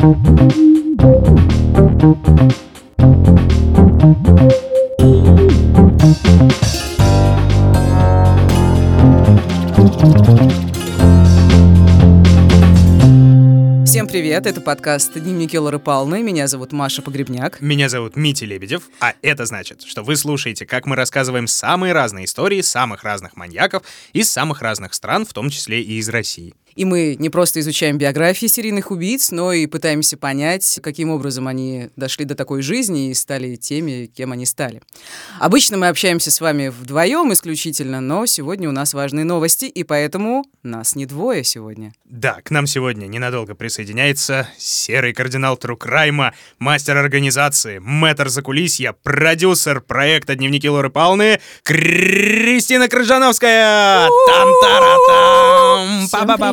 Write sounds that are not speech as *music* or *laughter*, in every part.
Всем привет, это подкаст «Дневники Лоры Палны». Меня зовут Маша Погребняк. Меня зовут Митя Лебедев, а это значит, что вы слушаете, как мы рассказываем самые разные истории самых разных маньяков из самых разных стран, в том числе и из России. И мы не просто изучаем биографии серийных убийц, но и пытаемся понять, каким образом они дошли до такой жизни и стали теми, кем они стали. Обычно мы общаемся с вами вдвоем исключительно, но сегодня у нас важные новости, и поэтому нас не двое сегодня. Да, к нам сегодня ненадолго присоединяется серый кардинал Трукрайма, мастер организации, мэтр закулисья, продюсер проекта «Дневники Лоры Палны» Кристина Крыжановская!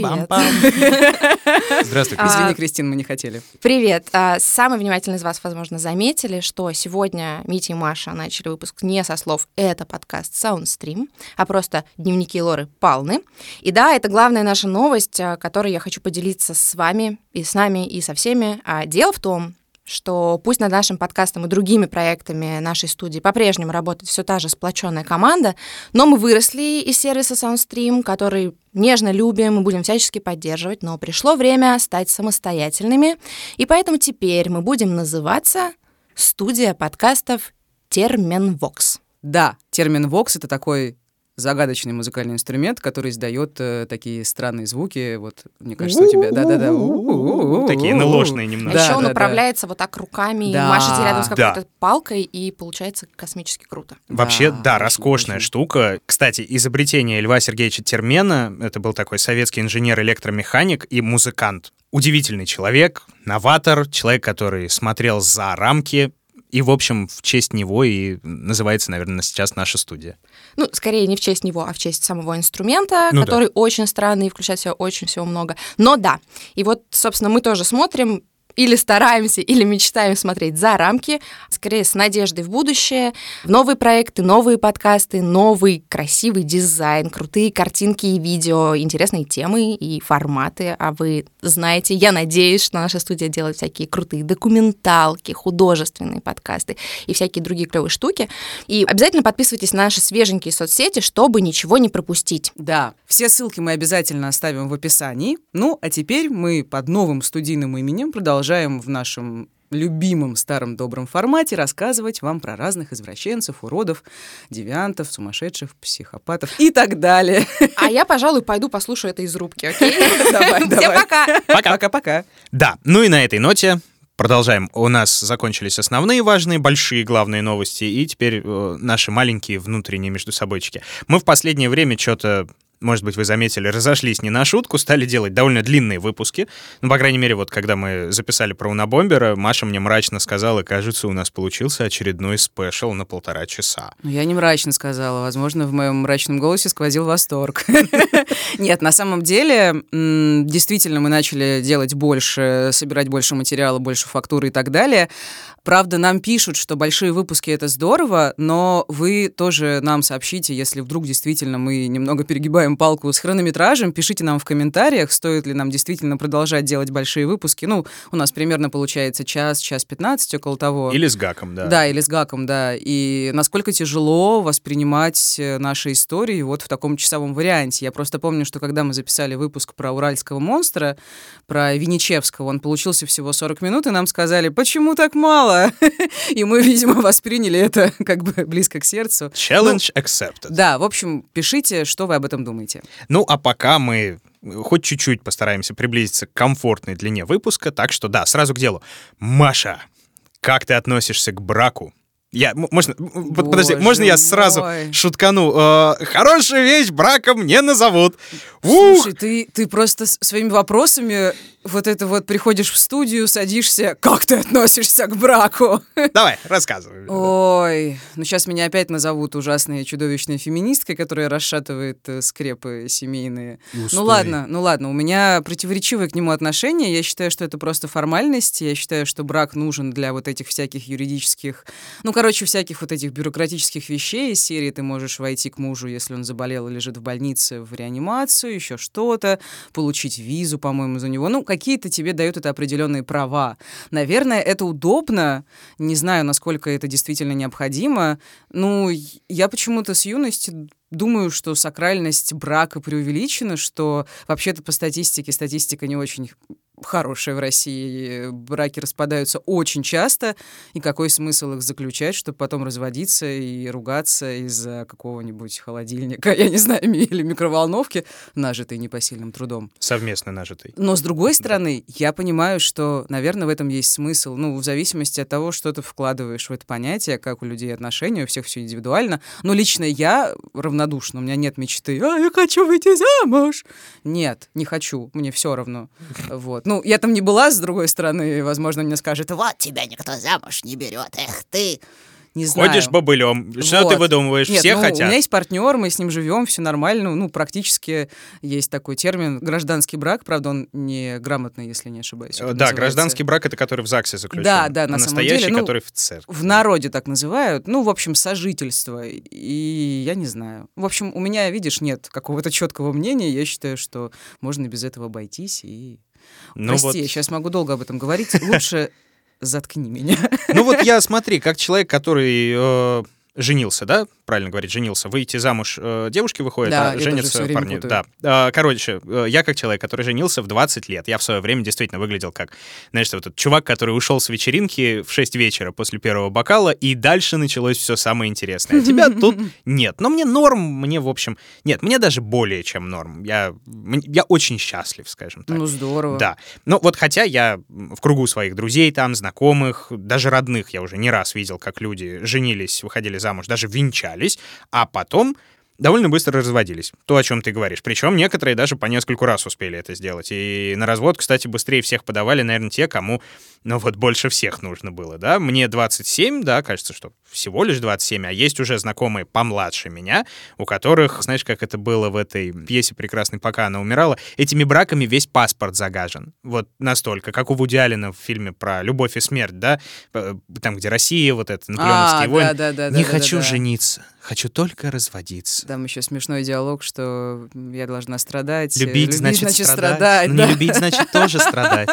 Там-тара-там! Па-ба-ба-бам-пам! *laughs* Здравствуй, Извини, Кристина. Кристин, мы не хотели. Привет. А, Самые внимательные из вас, возможно, заметили, что сегодня Митя и Маша начали выпуск не со слов «это подкаст Soundstream», а просто «Дневники Лоры Палны». И да, это главная наша новость, а, которой я хочу поделиться с вами и с нами, и со всеми. А Дело в том, что пусть над нашим подкастом и другими проектами нашей студии по-прежнему работает все та же сплоченная команда, но мы выросли из сервиса Soundstream, который нежно любим и будем всячески поддерживать, но пришло время стать самостоятельными, и поэтому теперь мы будем называться студия подкастов Терменвокс. Да, термин «вокс» — это такой загадочный музыкальный инструмент, который издает э, такие странные звуки. Вот, мне кажется, у тебя... Да-да-да. Такие НЛОшные А немного. Да, еще он да, да. управляется вот так руками, Да. и машете рядом с Да. какой-то палкой, и получается космически круто. Вообще, Да, роскошная штука. Кстати, изобретение Льва Сергеевича Термена, это был такой советский инженер-электромеханик и музыкант. Удивительный человек, новатор, человек, который смотрел за рамки. И, в общем, в честь него и называется, наверное, сейчас наша студия. Ну, скорее не в честь него, а в честь самого инструмента, Ну да. который очень странный и включает в себя очень всего много. Но да, и вот, собственно, мы тоже смотрим или стараемся, или мечтаем смотреть за рамки, скорее с надеждой в будущее, в новые проекты, новые подкасты, новый красивый дизайн, крутые картинки и видео, интересные темы и форматы. А вы знаете, я надеюсь, что наша студия делает всякие крутые документалки, художественные подкасты и всякие другие клевые штуки. И обязательно подписывайтесь на наши свеженькие соцсети, чтобы ничего не пропустить. Да, все ссылки мы обязательно оставим в описании. Ну, а теперь мы под новым студийным именем продолжаем в нашем любимом старом добром формате рассказывать вам про разных извращенцев, уродов, девиантов, сумасшедших, психопатов и так далее. А я, пожалуй, пойду послушаю это из рубки, окей? *laughs* Давай, Всем давай. пока! Пока-пока. Да, ну и на этой ноте продолжаем. У нас закончились основные важные, большие, главные новости, и теперь э, наши маленькие внутренние между собойчики. Мы в последнее время что-то может быть, вы заметили, разошлись не на шутку, стали делать довольно длинные выпуски. Ну, по крайней мере, вот когда мы записали про Унабомбера, Маша мне мрачно сказала, кажется, у нас получился очередной спешл на полтора часа. Ну, я не мрачно сказала. Возможно, в моем мрачном голосе сквозил восторг. *laughs* Нет, на самом деле, действительно, мы начали делать больше, собирать больше материала, больше фактуры и так далее. Правда, нам пишут, что большие выпуски — это здорово, но вы тоже нам сообщите, если вдруг действительно мы немного перегибаем палку с хронометражем, пишите нам в комментариях, стоит ли нам действительно продолжать делать большие выпуски. Ну, у нас примерно получается час, час 15, около того. Или с гаком, да. Да, или с гаком, да. И насколько тяжело воспринимать э, наши истории вот в таком часовом варианте. Я просто помню, что когда мы записали выпуск про уральского монстра, про Винничевского, он получился всего 40 минут, и нам сказали, почему так мало? *laughs* И мы, видимо, восприняли это как бы близко к сердцу. Challenge accepted. Да, в общем, пишите, что вы об этом думаете. Ну, а пока мы хоть чуть-чуть постараемся приблизиться к комфортной длине выпуска, так что да, сразу к делу. Маша, как ты относишься к браку? Я, можно, под- подожди, Боже можно я сразу мой. шуткану? Э, хорошую вещь браком не назовут. Ух! Слушай, ты, ты просто своими вопросами вот это вот приходишь в студию, садишься, как ты относишься к браку? Давай, рассказывай. Ой, ну сейчас меня опять назовут ужасной чудовищной феминисткой, которая расшатывает э, скрепы семейные. Ну ладно, ну ладно, у меня противоречивое к нему отношение. Я считаю, что это просто формальность. Я считаю, что брак нужен для вот этих всяких юридических, ну, короче, всяких вот этих бюрократических вещей из серии. Ты можешь войти к мужу, если он заболел и лежит в больнице, в реанимацию, еще что-то, получить визу, по-моему, за него. Ну, какие-то тебе дают это определенные права. Наверное, это удобно. Не знаю, насколько это действительно необходимо. Ну, я почему-то с юности думаю, что сакральность брака преувеличена, что вообще-то по статистике статистика не очень хорошие в России. Браки распадаются очень часто, и какой смысл их заключать, чтобы потом разводиться и ругаться из-за какого-нибудь холодильника, *laughs* я не знаю, или микроволновки, нажитой непосильным трудом. Совместно нажитой. Но с другой стороны, да. я понимаю, что, наверное, в этом есть смысл, ну, в зависимости от того, что ты вкладываешь в это понятие, как у людей отношения, у всех все индивидуально. Но лично я равнодушна, у меня нет мечты, а, я хочу выйти замуж. Нет, не хочу, мне все равно. *laughs* Вот. Ну, я там не была, с другой стороны, возможно, мне скажет, вот тебя никто замуж не берет, эх ты. Не знаю. Ходишь бобылем. Что вот. ты выдумываешь? Нет, Все ну, хотят. У меня есть партнер, мы с ним живем, все нормально. Ну, практически есть такой термин гражданский брак, правда, он не грамотный, если не ошибаюсь. Да, называется. гражданский брак это который в ЗАГСе заключен. Да, да, на а самом настоящий, деле. Ну, который в церкви. В народе так называют. Ну, в общем, сожительство. И я не знаю. В общем, у меня, видишь, нет какого-то четкого мнения. Я считаю, что можно без этого обойтись и ну Прости, вот... я сейчас могу долго об этом говорить. *laughs* Лучше заткни меня. Ну вот я, смотри, как человек, который э, женился, да, правильно говорить, женился, выйти замуж э, девушки выходят, да, а женятся парни. Да. А, короче, э, я как человек, который женился в 20 лет, я в свое время действительно выглядел как, знаешь, вот этот чувак, который ушел с вечеринки в 6 вечера после первого бокала, и дальше началось все самое интересное. А тебя *laughs* тут нет. Но мне норм, мне, в общем, нет, мне даже более чем норм. Я, я очень счастлив, скажем так. Ну, здорово. Да. Ну, вот хотя я в кругу своих друзей там, знакомых, даже родных я уже не раз видел, как люди женились, выходили замуж, даже венчали встречались, а потом довольно быстро разводились. То, о чем ты говоришь. Причем некоторые даже по нескольку раз успели это сделать. И на развод, кстати, быстрее всех подавали, наверное, те, кому, ну вот, больше всех нужно было, да. Мне 27, да, кажется, что всего лишь 27, а есть уже знакомые помладше меня, у которых, знаешь, как это было в этой пьесе «Прекрасный, пока она умирала», этими браками весь паспорт загажен. Вот настолько, как у Вуди Аллена в фильме про «Любовь и смерть», да, там, где Россия, вот это, наполеоновские а, войны. Да, да, да, Не да, хочу да, да. жениться, хочу только разводиться. Там еще смешной диалог, что я должна страдать. Любить, любить значит, значит страдать. страдать да. Не любить, значит тоже страдать.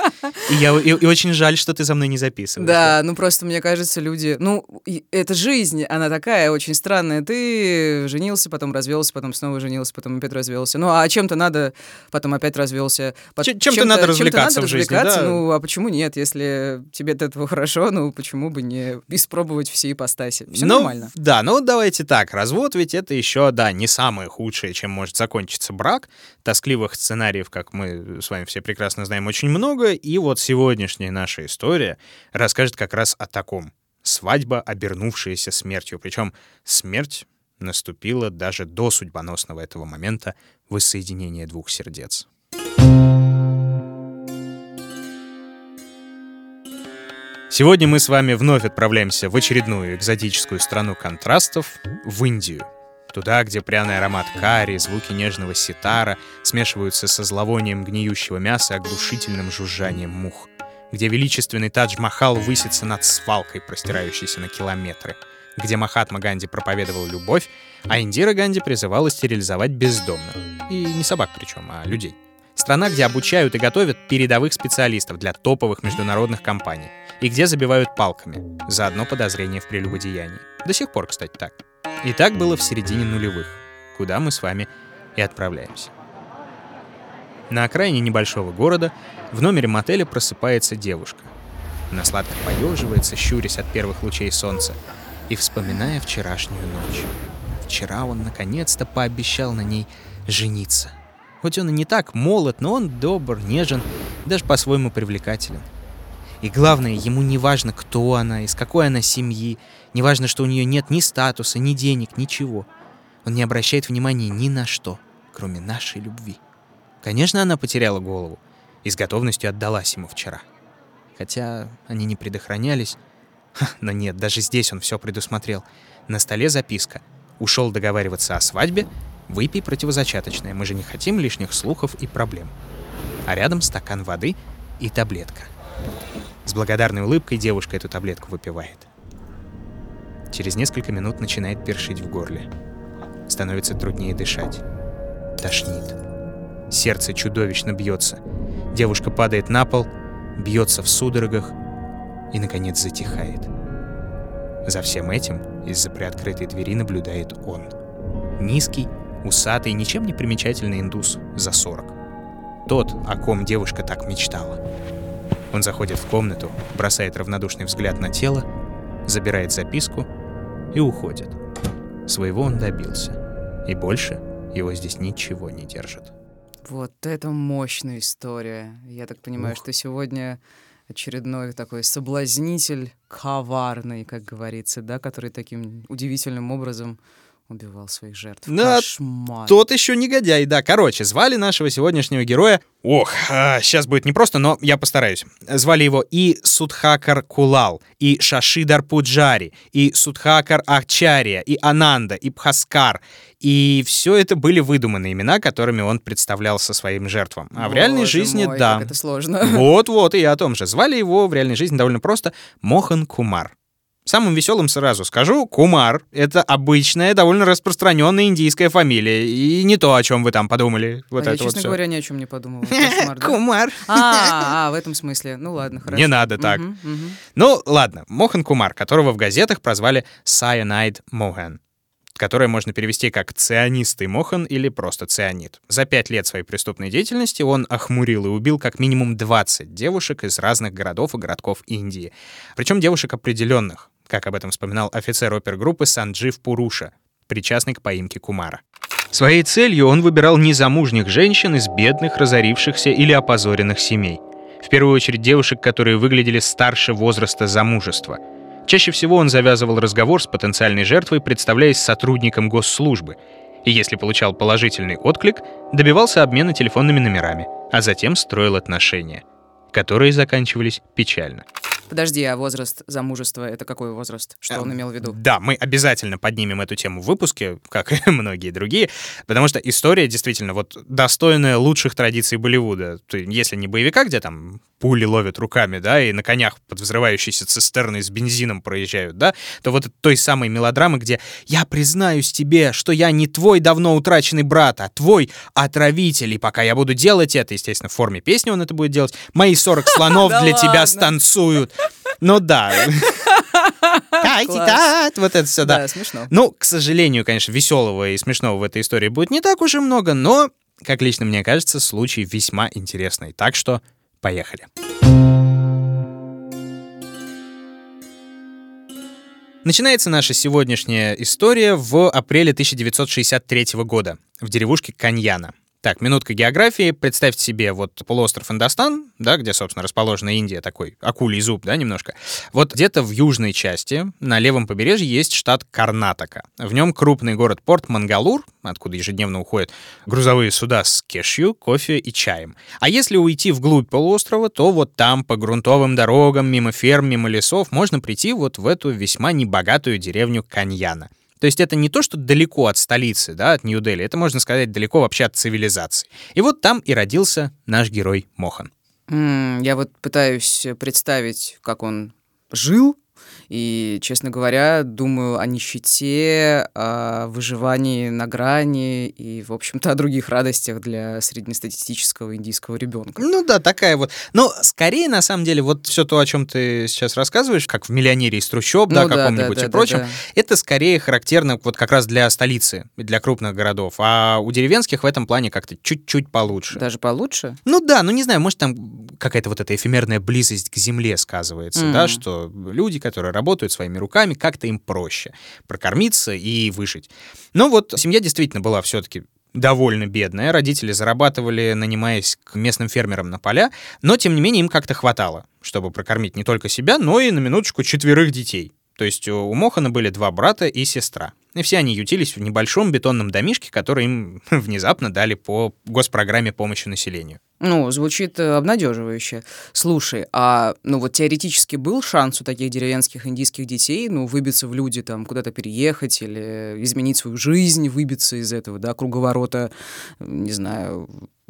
И, я, и, и очень жаль, что ты за мной не записываешь. Да, ну просто мне кажется, люди... Ну, это жизнь, она такая очень странная. Ты женился, потом развелся, потом снова женился, потом опять развелся. Ну, а чем-то надо, потом опять развелся. Чем-то, чем-то надо развлекаться чем надо в жизни, развлекаться, да? Ну, а почему нет? Если тебе от этого хорошо, ну, почему бы не испробовать все ипостаси? Все ну, нормально. Да, ну давайте так. Развод ведь это еще, да, не самое худшее, чем может закончиться брак. Тоскливых сценариев, как мы с вами все прекрасно знаем, очень много. И вот сегодняшняя наша история расскажет как раз о таком. Свадьба, обернувшаяся смертью. Причем смерть наступила даже до судьбоносного этого момента воссоединения двух сердец. Сегодня мы с вами вновь отправляемся в очередную экзотическую страну контрастов — в Индию. Туда, где пряный аромат карри, звуки нежного ситара смешиваются со зловонием гниющего мяса и оглушительным жужжанием мух. Где величественный Тадж-Махал высится над свалкой, простирающейся на километры. Где Махатма Ганди проповедовал любовь, а Индира Ганди призывала стерилизовать бездомных. И не собак причем, а людей. Страна, где обучают и готовят передовых специалистов для топовых международных компаний. И где забивают палками за одно подозрение в прелюбодеянии. До сих пор, кстати, так. И так было в середине нулевых, куда мы с вами и отправляемся. На окраине небольшого города в номере мотеля просыпается девушка. Она сладко поеживается, щурясь от первых лучей солнца и вспоминая вчерашнюю ночь. Вчера он наконец-то пообещал на ней жениться. Хоть он и не так молод, но он добр, нежен, даже по-своему привлекателен. И главное, ему не важно, кто она, из какой она семьи, не важно, что у нее нет ни статуса, ни денег, ничего. Он не обращает внимания ни на что, кроме нашей любви. Конечно, она потеряла голову и с готовностью отдалась ему вчера. Хотя они не предохранялись. Ха, но нет, даже здесь он все предусмотрел. На столе записка. Ушел договариваться о свадьбе, выпей противозачаточное, мы же не хотим лишних слухов и проблем. А рядом стакан воды и таблетка. С благодарной улыбкой девушка эту таблетку выпивает. Через несколько минут начинает першить в горле. Становится труднее дышать. Тошнит. Сердце чудовищно бьется. Девушка падает на пол, бьется в судорогах и, наконец, затихает. За всем этим из-за приоткрытой двери наблюдает он. Низкий, усатый, ничем не примечательный индус за 40. Тот, о ком девушка так мечтала. Он заходит в комнату, бросает равнодушный взгляд на тело, забирает записку и уходит. Своего он добился. И больше его здесь ничего не держит. Вот это мощная история. Я так понимаю, Ух. что сегодня очередной такой соблазнитель, коварный, как говорится, да, который таким удивительным образом убивал своих жертв. Да, Кошмар. Тот еще негодяй, да. Короче, звали нашего сегодняшнего героя... Ох, сейчас будет непросто, но я постараюсь. Звали его и Судхакар Кулал, и Шашидар Пуджари, и Судхакар Ахчария, и Ананда, и Бхаскар. И все это были выдуманные имена, которыми он представлялся своим жертвам. А в реальной Боже жизни, мой, да. это сложно. Вот-вот, и я о том же. Звали его в реальной жизни довольно просто Мохан Кумар. Самым веселым сразу скажу, Кумар — это обычная, довольно распространенная индийская фамилия. И не то, о чем вы там подумали. Вот А это я, вот честно всё. говоря, ни о чем не да? *laughs* Кумар. А, а, в этом смысле. Ну ладно, хорошо. Не надо так. Ну, ладно. Мохан Кумар, которого в газетах прозвали Cyanide Mohan которое можно перевести как «цианистый Мохан» или просто «цианид». За пять лет своей преступной деятельности он охмурил и убил как минимум 20 девушек из разных городов и городков Индии. Причем девушек определенных, как об этом вспоминал офицер опергруппы Санджив Пуруша, причастный к поимке Кумара. Своей целью он выбирал незамужних женщин из бедных, разорившихся или опозоренных семей. В первую очередь девушек, которые выглядели старше возраста замужества. Чаще всего он завязывал разговор с потенциальной жертвой, представляясь сотрудником госслужбы. И если получал положительный отклик, добивался обмена телефонными номерами, а затем строил отношения, которые заканчивались печально. Подожди, а возраст замужества — это какой возраст? Что он имел в виду? Да, мы обязательно поднимем эту тему в выпуске, как и *laughs* многие другие, потому что история действительно вот достойная лучших традиций Болливуда. Если не боевика, где там пули ловят руками, да, и на конях под взрывающейся цистерной с бензином проезжают, да, то вот той самой мелодрамы, где «Я признаюсь тебе, что я не твой давно утраченный брат, а твой отравитель, и пока я буду делать это, естественно, в форме песни он это будет делать, мои 40 слонов для тебя станцуют». Ну да. Класс. Вот это все, да. Да, смешно. Ну, к сожалению, конечно, веселого и смешного в этой истории будет не так уж и много, но, как лично мне кажется, случай весьма интересный. Так что поехали. Начинается наша сегодняшняя история в апреле 1963 года в деревушке Каньяна. Так, минутка географии. Представьте себе вот полуостров Индостан, да, где, собственно, расположена Индия, такой акулий зуб, да, немножко. Вот где-то в южной части, на левом побережье, есть штат Карнатака. В нем крупный город-порт Мангалур, откуда ежедневно уходят грузовые суда с кешью, кофе и чаем. А если уйти вглубь полуострова, то вот там, по грунтовым дорогам, мимо ферм, мимо лесов, можно прийти вот в эту весьма небогатую деревню Каньяна. То есть это не то, что далеко от столицы, да, от Нью-Дели, это, можно сказать, далеко вообще от цивилизации. И вот там и родился наш герой Мохан. М, Я вот пытаюсь представить, как он жил, и, честно говоря, думаю о нищете, о выживании на грани и, в общем-то, о других радостях для среднестатистического индийского ребенка. Ну да, такая вот. Но скорее, на самом деле, вот все то, о чем ты сейчас рассказываешь, как в «Миллионере из трущоб», да, Ну да, каком-нибудь да, и да, прочем, да, да. это скорее характерно вот как раз для столицы, для крупных городов. А у деревенских в этом плане как-то чуть-чуть получше. Даже получше? Ну да, ну не знаю, может там какая-то вот эта эфемерная близость к земле сказывается, да, Мгм. что люди, которые работают своими руками, как-то им проще прокормиться и выжить. Но вот семья действительно была все-таки довольно бедная. Родители зарабатывали, нанимаясь к местным фермерам на поля, но, тем не менее, им как-то хватало, чтобы прокормить не только себя, но и, на минуточку, четверых детей. То есть у Мохана были два брата и сестра. И все они ютились в небольшом бетонном домишке, который им *laughs* внезапно дали по госпрограмме помощи населению. Ну, звучит э, обнадеживающе. Слушай, а ну вот теоретически был шанс у таких деревенских индийских детей, ну, выбиться в люди, там, куда-то переехать или изменить свою жизнь, выбиться из этого, да, круговорота, не знаю,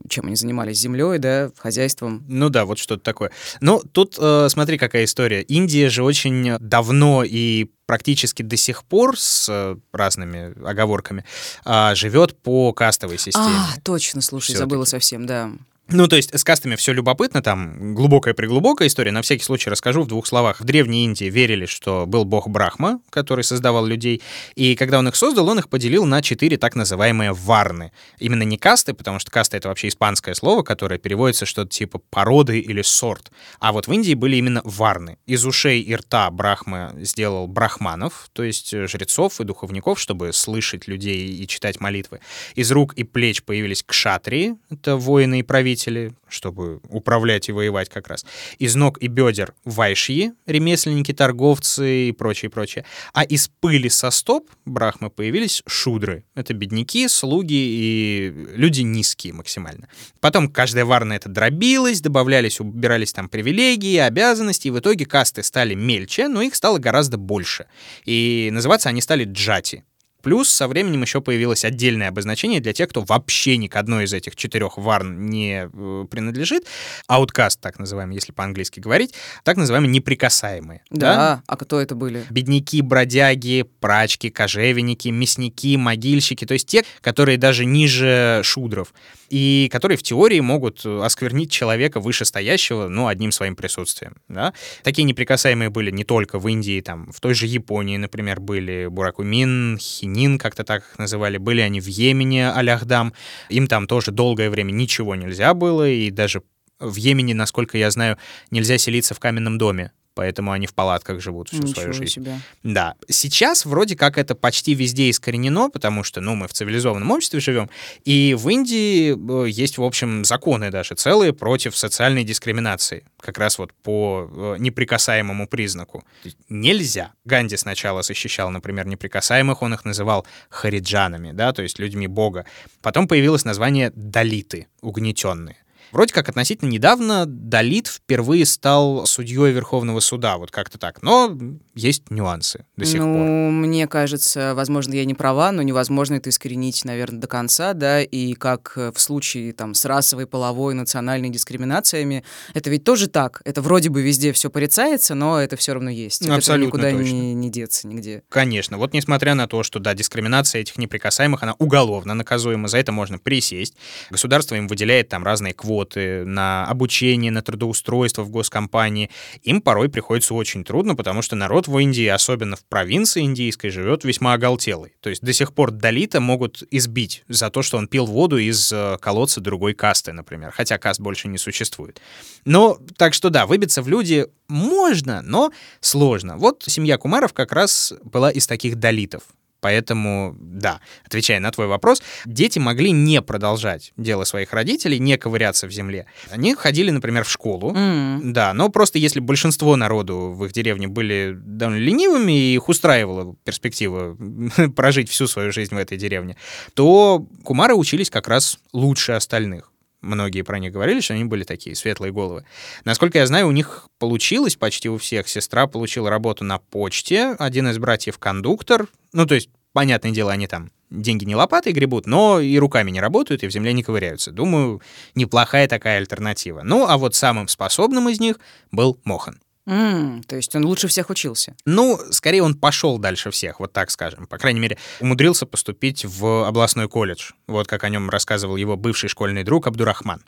чем они занимались землей, да, хозяйством. Ну да, вот что-то такое. Ну, тут э, смотри, какая история. Индия же очень давно и практически до сих пор с э, разными оговорками э, живет по кастовой системе. А, точно, слушай, Всё-таки. забыла совсем, да. Ну, то есть с кастами все любопытно, там глубокая-преглубокая история. На всякий случай расскажу в двух словах. В Древней Индии верили, что был бог Брахма, который создавал людей, и когда он их создал, он их поделил на четыре так называемые варны. Именно не касты, потому что каста — это вообще испанское слово, которое переводится что-то типа породы или сорт. А вот в Индии были именно варны. Из ушей и рта Брахма сделал брахманов, то есть жрецов и духовников, чтобы слышать людей и читать молитвы. Из рук и плеч появились кшатрии, это воины и правители, правители, чтобы управлять и воевать как раз. Из ног и бедер вайшьи, ремесленники, торговцы и прочее, прочее. А из пыли со стоп брахмы появились шудры. Это бедняки, слуги и люди низкие максимально. Потом каждая варна это дробилась, добавлялись, убирались там привилегии, обязанности, и в итоге касты стали мельче, но их стало гораздо больше. И называться они стали джати. Плюс со временем еще появилось отдельное обозначение для тех, кто вообще ни к одной из этих четырех варн не э, принадлежит. Ауткаст, так называемый, если по-английски говорить, так называемые неприкасаемые. Да, да? а кто это были? Бедняки, бродяги, прачки, кожевенники, мясники, могильщики, то есть те, которые даже ниже шудров и которые в теории могут осквернить человека вышестоящего, ну, одним своим присутствием. Да? Такие неприкасаемые были не только в Индии, там, в той же Японии, например, были Буракумин, Хинин, как-то так их называли, были они в Йемене, Аляхдам, им там тоже долгое время ничего нельзя было, и даже в Йемене, насколько я знаю, нельзя селиться в каменном доме поэтому они в палатках живут всю Ничего свою жизнь. Себе. Да. Сейчас вроде как это почти везде искоренено, потому что, ну, мы в цивилизованном обществе живем, и в Индии э, есть, в общем, законы даже целые против социальной дискриминации, как раз вот по э, неприкасаемому признаку. Нельзя. Ганди сначала защищал, например, неприкасаемых, он их называл хариджанами, да, то есть людьми Бога. Потом появилось название далиты, угнетенные. Вроде как относительно недавно Далит впервые стал судьей Верховного суда, вот как-то так. Но есть нюансы до сих ну, пор. Ну, мне кажется, возможно, я не права, но невозможно это искоренить, наверное, до конца, да, и как в случае там с расовой, половой, национальной дискриминациями, это ведь тоже так. Это вроде бы везде все порицается, но это все равно есть. Абсолютно никуда точно. Не, не деться нигде. Конечно. Вот несмотря на то, что, да, дискриминация этих неприкасаемых, она уголовно наказуема, за это можно присесть. Государство им выделяет там разные квоты, квоты на обучение, на трудоустройство в госкомпании, им порой приходится очень трудно, потому что народ в Индии, особенно в провинции индийской, живет весьма оголтелый. То есть до сих пор Далита могут избить за то, что он пил воду из э, колодца другой касты, например, хотя каст больше не существует. Но, так что да, выбиться в люди можно, но сложно. Вот семья Кумаров как раз была из таких далитов. Поэтому, да, отвечая на твой вопрос, дети могли не продолжать дело своих родителей, не ковыряться в земле. Они ходили, например, в школу, mm. да, но просто если большинство народу в их деревне были довольно ленивыми и их устраивала перспектива *laughs* прожить всю свою жизнь в этой деревне, то кумары учились как раз лучше остальных многие про них говорили, что они были такие светлые головы. Насколько я знаю, у них получилось почти у всех. Сестра получила работу на почте, один из братьев кондуктор. Ну, то есть, понятное дело, они там деньги не лопатой гребут, но и руками не работают, и в земле не ковыряются. Думаю, неплохая такая альтернатива. Ну, а вот самым способным из них был Мохан. Mm, то есть он лучше всех учился? Ну, скорее он пошел дальше всех, вот так скажем. По крайней мере, умудрился поступить в областной колледж. Вот как о нем рассказывал его бывший школьный друг Абдурахман.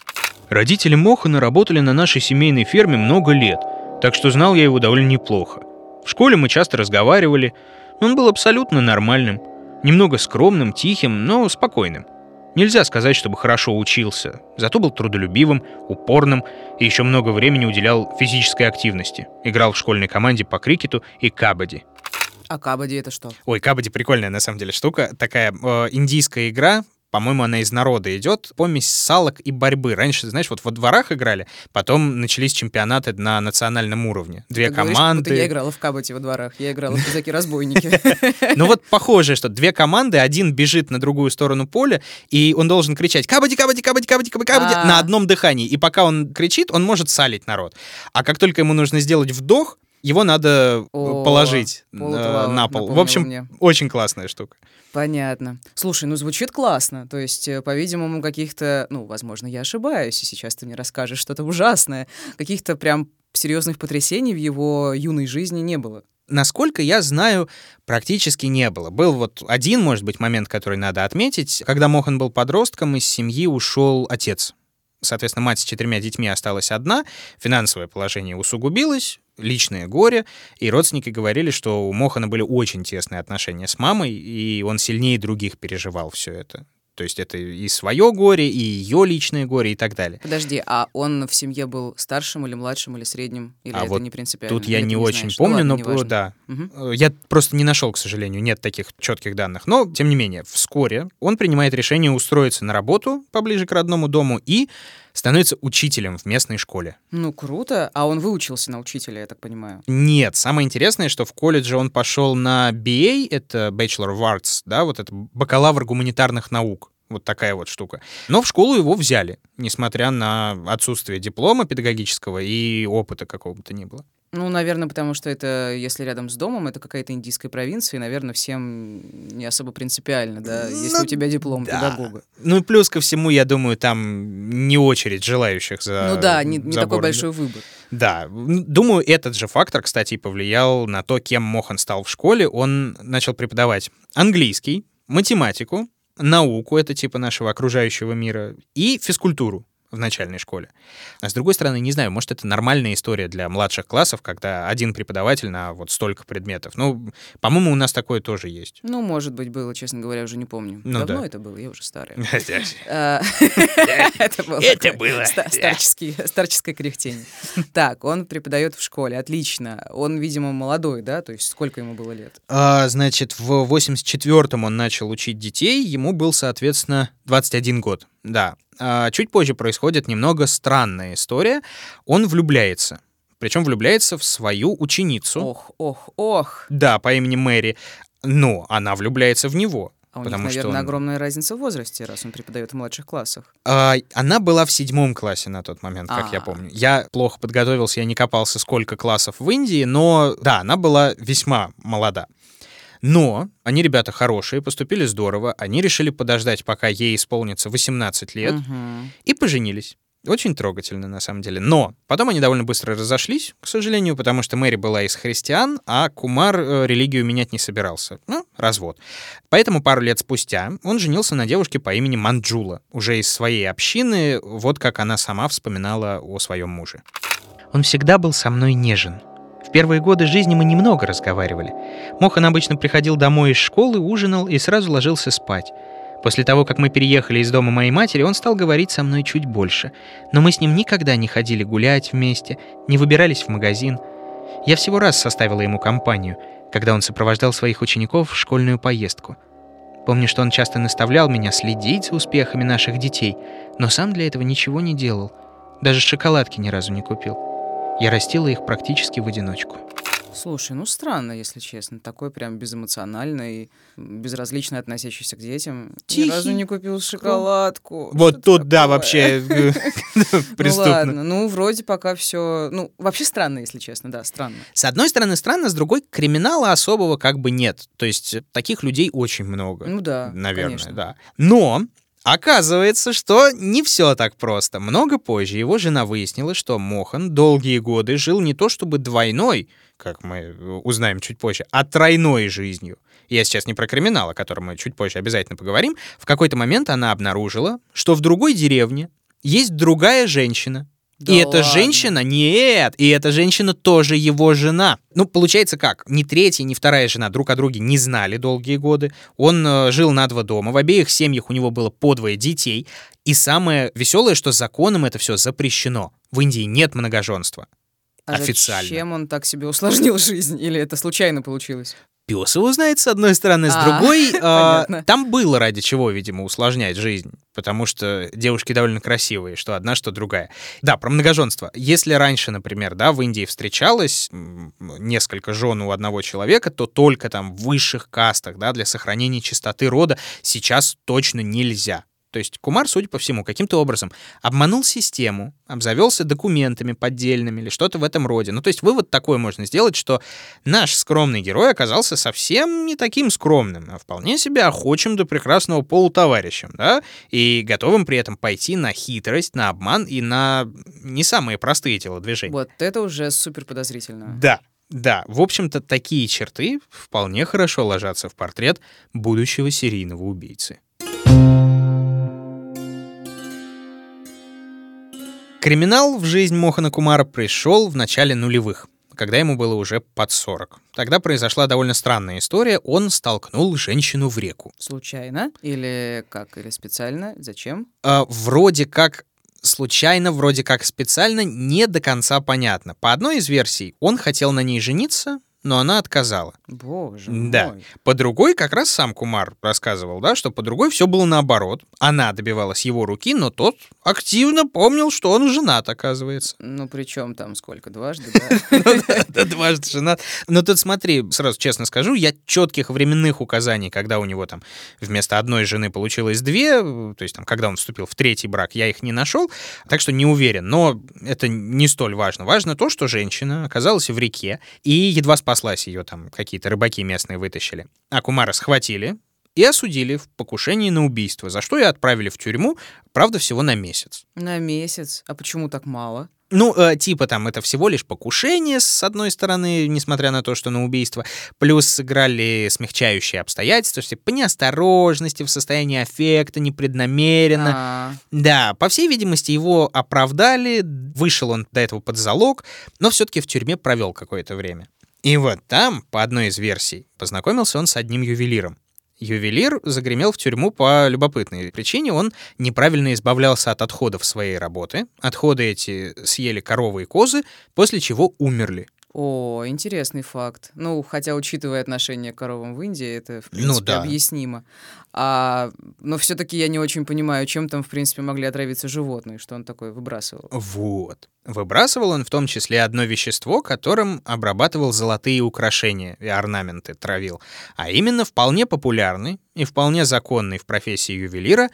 Родители Мохана работали на нашей семейной ферме много лет, так что знал я его довольно неплохо. В школе мы часто разговаривали. Он был абсолютно нормальным. Немного скромным, тихим, но спокойным. Нельзя сказать, чтобы хорошо учился, зато был трудолюбивым, упорным и еще много времени уделял физической активности. Играл в школьной команде по крикету и кабади. А кабади это что? Ой, кабади прикольная на самом деле штука. Такая э, индийская игра, по-моему, она из народа идет, помесь салок и борьбы. Раньше, знаешь, вот во дворах играли, потом начались чемпионаты на национальном уровне. Две Ты говоришь, команды. будто я играла в кабате во дворах, я играла в казаки-разбойники. *laughs* Ну вот похоже, что две команды, один бежит на другую сторону поля, и он должен кричать «Кабади, кабади, кабади, кабади, кабади, кабади» А. на одном дыхании. И пока он кричит, он может салить народ. А как только ему нужно сделать вдох, его надо О, положить э, полутовало на пол. В общем, мне. очень классная штука. Понятно. Слушай, ну звучит классно. То есть, э, по-видимому, каких-то, ну, возможно, я ошибаюсь, и сейчас ты мне расскажешь что-то ужасное. Каких-то прям серьезных потрясений в его юной жизни не было. Насколько я знаю, практически не было. Был вот один, может быть, момент, который надо отметить. Когда Мохан был подростком, из семьи ушел отец. Соответственно, мать с четырьмя детьми осталась одна, финансовое положение усугубилось, личное горе, и родственники говорили, что у Мохана были очень тесные отношения с мамой, и он сильнее других переживал все это. То есть это и свое горе, и ее личное горе, и так далее. Подожди, а он в семье был старшим или младшим или средним? Или А это вот не принципиально? Тут я не ты очень знаешь? помню, ну, но ладно, неважно. да. Э, Я просто не нашел, к сожалению, нет таких четких данных. Но, тем не менее, вскоре он принимает решение устроиться на работу поближе к родному дому и становится учителем в местной школе. Ну, круто. А он выучился на учителя, я так понимаю. Нет, самое интересное, что в колледже он пошел на BA, это Bachelor of Arts, да, вот это бакалавр гуманитарных наук. Вот такая вот штука. Но в школу его взяли, несмотря на отсутствие диплома педагогического и опыта какого-то не было. Ну, наверное, потому что это, если рядом с домом, это какая-то индийская провинция, и, наверное, всем не особо принципиально, да, если Ну, у тебя диплом да. педагога. Ну и плюс ко всему, я думаю, там не очередь желающих за ну да, не, не такой забором. большой выбор. Да, думаю, этот же фактор, кстати, и повлиял на то, кем Мохан стал в школе. Он начал преподавать английский, математику, науку, это типа нашего окружающего мира, и физкультуру в начальной школе. А с другой стороны, не знаю, может, это нормальная история для младших классов, когда один преподаватель на вот столько предметов. Ну, по-моему, у нас такое тоже есть. Ну, может быть, было, честно говоря, уже не помню. Ну Давно да. это было, я уже старая. *laughs* *laughs* А, *laughs* Это было было, старческое кряхтение. Так, он преподает в школе, отлично. Он, видимо, молодой, да? То есть сколько ему было лет? А, значит, в 84-м он начал учить детей, ему был, соответственно, 21 год. Да. А, чуть позже происходит немного странная история. Он влюбляется. Причем влюбляется в свою ученицу. Ох, ох, ох. Да, по имени Мэри. Но она влюбляется в него. А у потому них, что наверное, он- огромная разница в возрасте, раз он преподает в младших классах. А, она была в седьмом классе на тот момент, как я А. помню. Я плохо подготовился, я не копался, сколько классов в Индии, но да, она была весьма молода. Но они ребята хорошие, поступили здорово, они решили подождать, пока ей исполнится 18 лет, Мгм. и поженились. Очень трогательно, на самом деле. Но потом они довольно быстро разошлись, к сожалению, потому что Мэри была из христиан, а Кумар э, религию менять не собирался. Ну, развод. Поэтому пару лет спустя он женился на девушке по имени Манджула, уже из своей общины, вот как она сама вспоминала о своем муже. Он всегда был со мной нежен. В первые годы жизни мы немного разговаривали. Мохан обычно приходил домой из школы, ужинал и сразу ложился спать. После того, как мы переехали из дома моей матери, он стал говорить со мной чуть больше. Но мы с ним никогда не ходили гулять вместе, не выбирались в магазин. Я всего раз составила ему компанию, когда он сопровождал своих учеников в школьную поездку. Помню, что он часто наставлял меня следить за успехами наших детей, но сам для этого ничего не делал. Даже шоколадки ни разу не купил. Я растила их практически в одиночку. Слушай, ну странно, если честно. Такой прям безэмоциональный, безразлично относящийся к детям. Тихий. Ни разу не купил шоколадку. Вот Что тут, да, вообще э, *laughs* *laughs* Ну преступно. ладно, ну вроде пока все... Ну, вообще странно, если честно, да, странно. С одной стороны странно, с другой криминала особого как бы нет. То есть таких людей очень много. Ну да, Наверное, конечно. да. Но оказывается, что не все так просто. Много позже его жена выяснила, что Мохан долгие годы жил не то чтобы двойной, как мы э, узнаем чуть позже, а тройной жизнью. Я сейчас не про криминал, о котором мы чуть позже обязательно поговорим. В какой-то момент она обнаружила, что в другой деревне есть другая женщина, Да и эта ладно. женщина, нет, и эта женщина тоже его жена. Ну, получается как, ни третья, ни вторая жена друг о друге не знали долгие годы. Он э, жил на два дома, в обеих семьях у него было по двое детей. И самое веселое, что законом это все запрещено. В Индии нет многоженства. А официально. зачем он так себе усложнил *laughs* жизнь? Или это случайно получилось? Пес его знает, с одной стороны, с А, другой, *laughs* а, там было ради чего, видимо, усложнять жизнь, потому что девушки довольно красивые, что одна, что другая. Да, про многоженство. Если раньше, например, да, в Индии встречалось несколько жен у одного человека, то только там в высших кастах, да, для сохранения чистоты рода сейчас точно нельзя. То есть Кумар, судя по всему, каким-то образом обманул систему, обзавелся документами поддельными или что-то в этом роде. Ну, то есть вывод такой можно сделать, что наш скромный герой оказался совсем не таким скромным, а вполне себе охочим до прекрасного полутоварищем, да, и готовым при этом пойти на хитрость, на обман и на не самые простые телодвижения. Вот это уже супер подозрительно. Да, да, в общем-то, такие черты вполне хорошо ложатся в портрет будущего серийного убийцы. Криминал в жизнь Мохана Кумара пришел в начале нулевых, когда ему было уже под 40. Тогда произошла довольно странная история. Он столкнул женщину в реку. Случайно? Или как? Или специально? Зачем? А, вроде как случайно, вроде как специально, не до конца понятно. По одной из версий, он хотел на ней жениться, но она отказала. Боже Да. мой. По другой, как раз сам Кумар рассказывал, да, что по другой все было наоборот. Она добивалась его руки, но тот активно помнил, что он женат, оказывается. Ну, причем там сколько? Дважды, да? *laughs* Да, дважды женат. Но тут смотри, сразу честно скажу, я четких временных указаний, когда у него там вместо одной жены получилось две, то есть там, когда он вступил в третий брак, я их не нашел, так что не уверен. Но это не столь важно. Важно то, что женщина оказалась в реке и едва спаслась ее там какие-то рыбаки местные вытащили. А Кумара схватили и осудили в покушении на убийство, за что и отправили в тюрьму, правда, всего на месяц. На месяц. А почему так мало? Ну, э, типа там это всего лишь покушение, с одной стороны, несмотря на то, что на убийство, плюс сыграли смягчающие обстоятельства, что типа, по неосторожности, в состоянии аффекта, непреднамеренно. А, Да, по всей видимости, его оправдали, вышел он до этого под залог, но все-таки в тюрьме провел какое-то время. И вот там, по одной из версий, познакомился он с одним ювелиром. Ювелир загремел в тюрьму по любопытной причине. Он неправильно избавлялся от отходов своей работы. Отходы эти съели коровы и козы, после чего умерли. О, интересный факт. Ну, хотя, учитывая отношение к коровам в Индии, это, в Ну принципе, да. объяснимо. А, но все-таки я не очень понимаю, чем там, в принципе, могли отравиться животные, что он такое выбрасывал. Вот. Выбрасывал он в том числе одно вещество, которым обрабатывал золотые украшения и орнаменты травил, а именно вполне популярный и вполне законный в профессии ювелира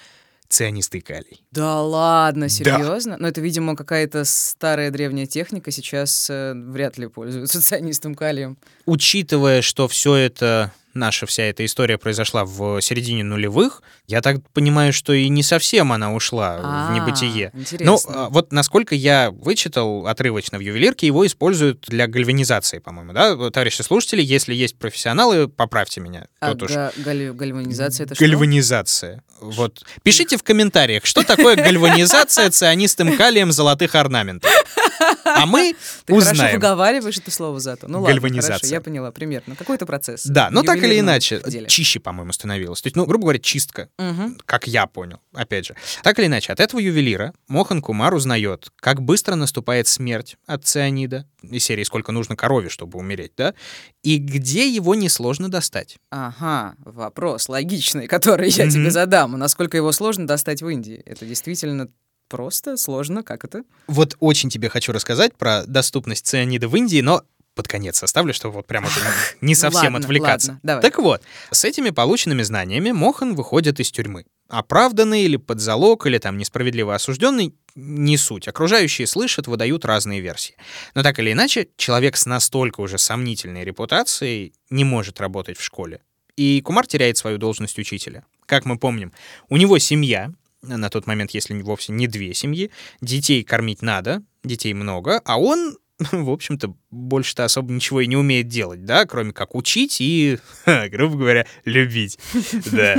цианистый калий. Да ладно, серьезно? Но это, видимо, какая-то старая древняя техника. Сейчас э, вряд ли пользуются *laughs* цианистым калием. Учитывая, что все это наша вся эта история произошла в середине нулевых, я так понимаю, что и не совсем она ушла в А, небытие. Ну, Интересно. а, вот насколько я вычитал отрывочно в ювелирке, его используют для гальванизации, по-моему, да? Товарищи слушатели, если есть профессионалы, поправьте меня. А га- галь- гальванизация это что? Гальванизация. Вот. Пишите в комментариях, что такое гальванизация цианистым калием золотых орнаментов. А мы *laughs* Ты хорошо узнаем. выговариваешь это слово зато. Ну ладно, хорошо, я поняла, примерно. Какой-то процесс. Да, но так или иначе, деле. чище, по-моему, становилось. То есть, ну, грубо говоря, чистка, Мгм. как я понял, опять же. Так или иначе, от этого ювелира Мохан Кумар узнает, как быстро наступает смерть от цианида, из серии «Сколько нужно корове, чтобы умереть», да, и где его несложно достать. Ага, вопрос логичный, который я тебе Мгм. задам. Насколько его сложно достать в Индии? Это действительно просто сложно? Как это? Вот очень тебе хочу рассказать про доступность цианида в Индии, но под конец оставлю, чтобы вот прям уже не *laughs* совсем Ладно, отвлекаться. ладно. Так вот, с этими полученными знаниями Мохан выходит из тюрьмы. Оправданный или под залог, или там несправедливо осужденный, не суть. Окружающие слышат, выдают разные версии. Но так или иначе, человек с настолько уже сомнительной репутацией не может работать в школе. И Кумар теряет свою должность учителя. Как мы помним, у него семья, на тот момент, если вовсе не две семьи, детей кормить надо, детей много, а он, *laughs* в общем-то, больше-то особо ничего и не умеет делать, да, кроме как учить и, ха, *laughs* грубо говоря, любить. *laughs* Да.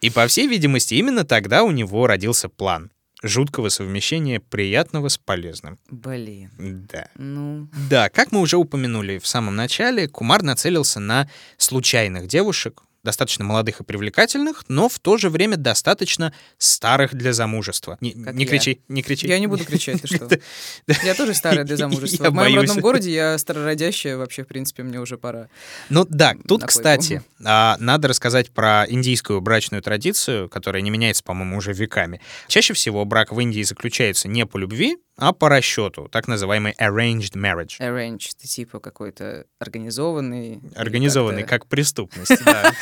И, по всей видимости, именно тогда у него родился план жуткого совмещения приятного с полезным. Блин. Да. Ну, Да, как мы уже упомянули в самом начале, Кумар нацелился на случайных девушек, достаточно молодых и привлекательных, но в то же время достаточно старых для замужества. Не, Как не я. кричи, не кричи. Я не буду кричать, *laughs* ты что? Я тоже старая для *laughs* замужества. Я В моем боюсь. родном городе я старородящая, вообще, в принципе, мне уже пора. Ну да, тут, кстати, а, надо рассказать про индийскую брачную традицию, которая не меняется, по-моему, уже веками. Чаще всего брак в Индии заключается не по любви, а по расчету, так называемый arranged marriage. Arrange, ты типа какой-то организованный. Организованный как преступность, *laughs* да.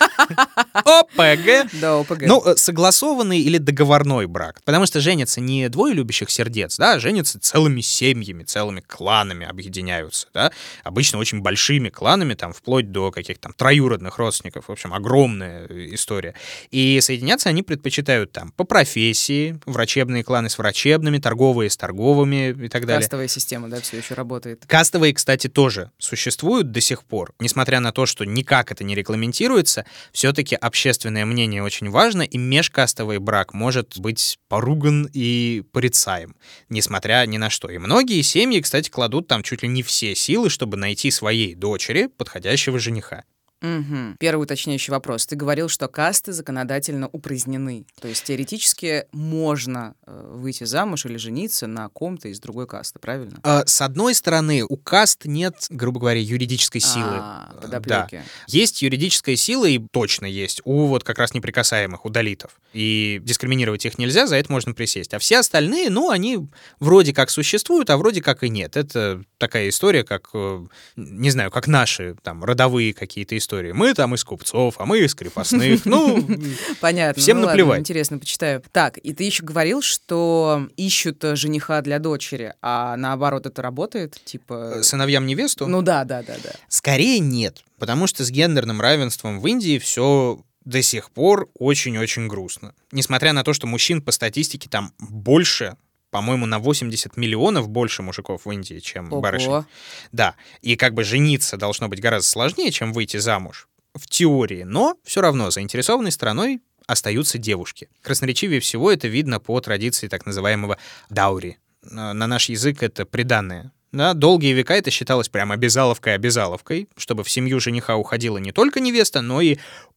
ОПГ. Да, ОПГ. Ну, э, согласованный или договорной брак. Потому что женятся не двое любящих сердец, да, а женятся целыми семьями, целыми кланами объединяются, да. Обычно очень большими кланами, там, вплоть до каких-то там троюродных родственников. В общем, огромная э, история. И соединяться они предпочитают там по профессии, врачебные кланы с врачебными, торговые с торговыми и так далее. Кастовая система, да, все еще работает. Кастовые, кстати, тоже существуют до сих пор. Несмотря на то, что никак это не регламентируется, все-таки общественное мнение очень важно, и межкастовый брак может быть поруган и порицаем, несмотря ни на что. И многие семьи, кстати, кладут там чуть ли не все силы, чтобы найти своей дочери подходящего жениха. Мгм. Первый уточняющий вопрос. Ты говорил, что касты законодательно упразднены. То есть теоретически можно э, выйти замуж или жениться на ком-то из другой касты, правильно? А, С одной стороны, у каст нет, грубо говоря, юридической силы. А, Э, подоплёки. Есть юридическая сила, и точно есть, у вот как раз неприкасаемых, у долитов. И дискриминировать их нельзя, за это можно присесть. А все остальные, ну, они вроде как существуют, а вроде как и нет. Это такая история, как, э, не знаю, как наши там родовые какие-то истории. Мы там из купцов, а мы из крепостных. Ну, *laughs* Понятно. Всем ну, ладно, наплевать. интересно, почитаю. Так, и ты еще говорил, что ищут э, жениха для дочери, а наоборот это работает? Типа... сыновьям невесту? Ну да, да, да, да. Скорее нет, потому что с гендерным равенством в Индии все до сих пор очень-очень грустно. Несмотря на то, что мужчин по статистике там больше, по-моему, на 80 миллионов больше мужиков в Индии, чем барышень. Ого. Да, и как бы жениться должно быть гораздо сложнее, чем выйти замуж. В теории, но все равно заинтересованной стороной остаются девушки. Красноречивее всего это видно по традиции так называемого даури. На на наш язык это приданное. Да, долгие века это считалось прям обязаловкой-обязаловкой, чтобы в семью жениха уходила не только невеста, но и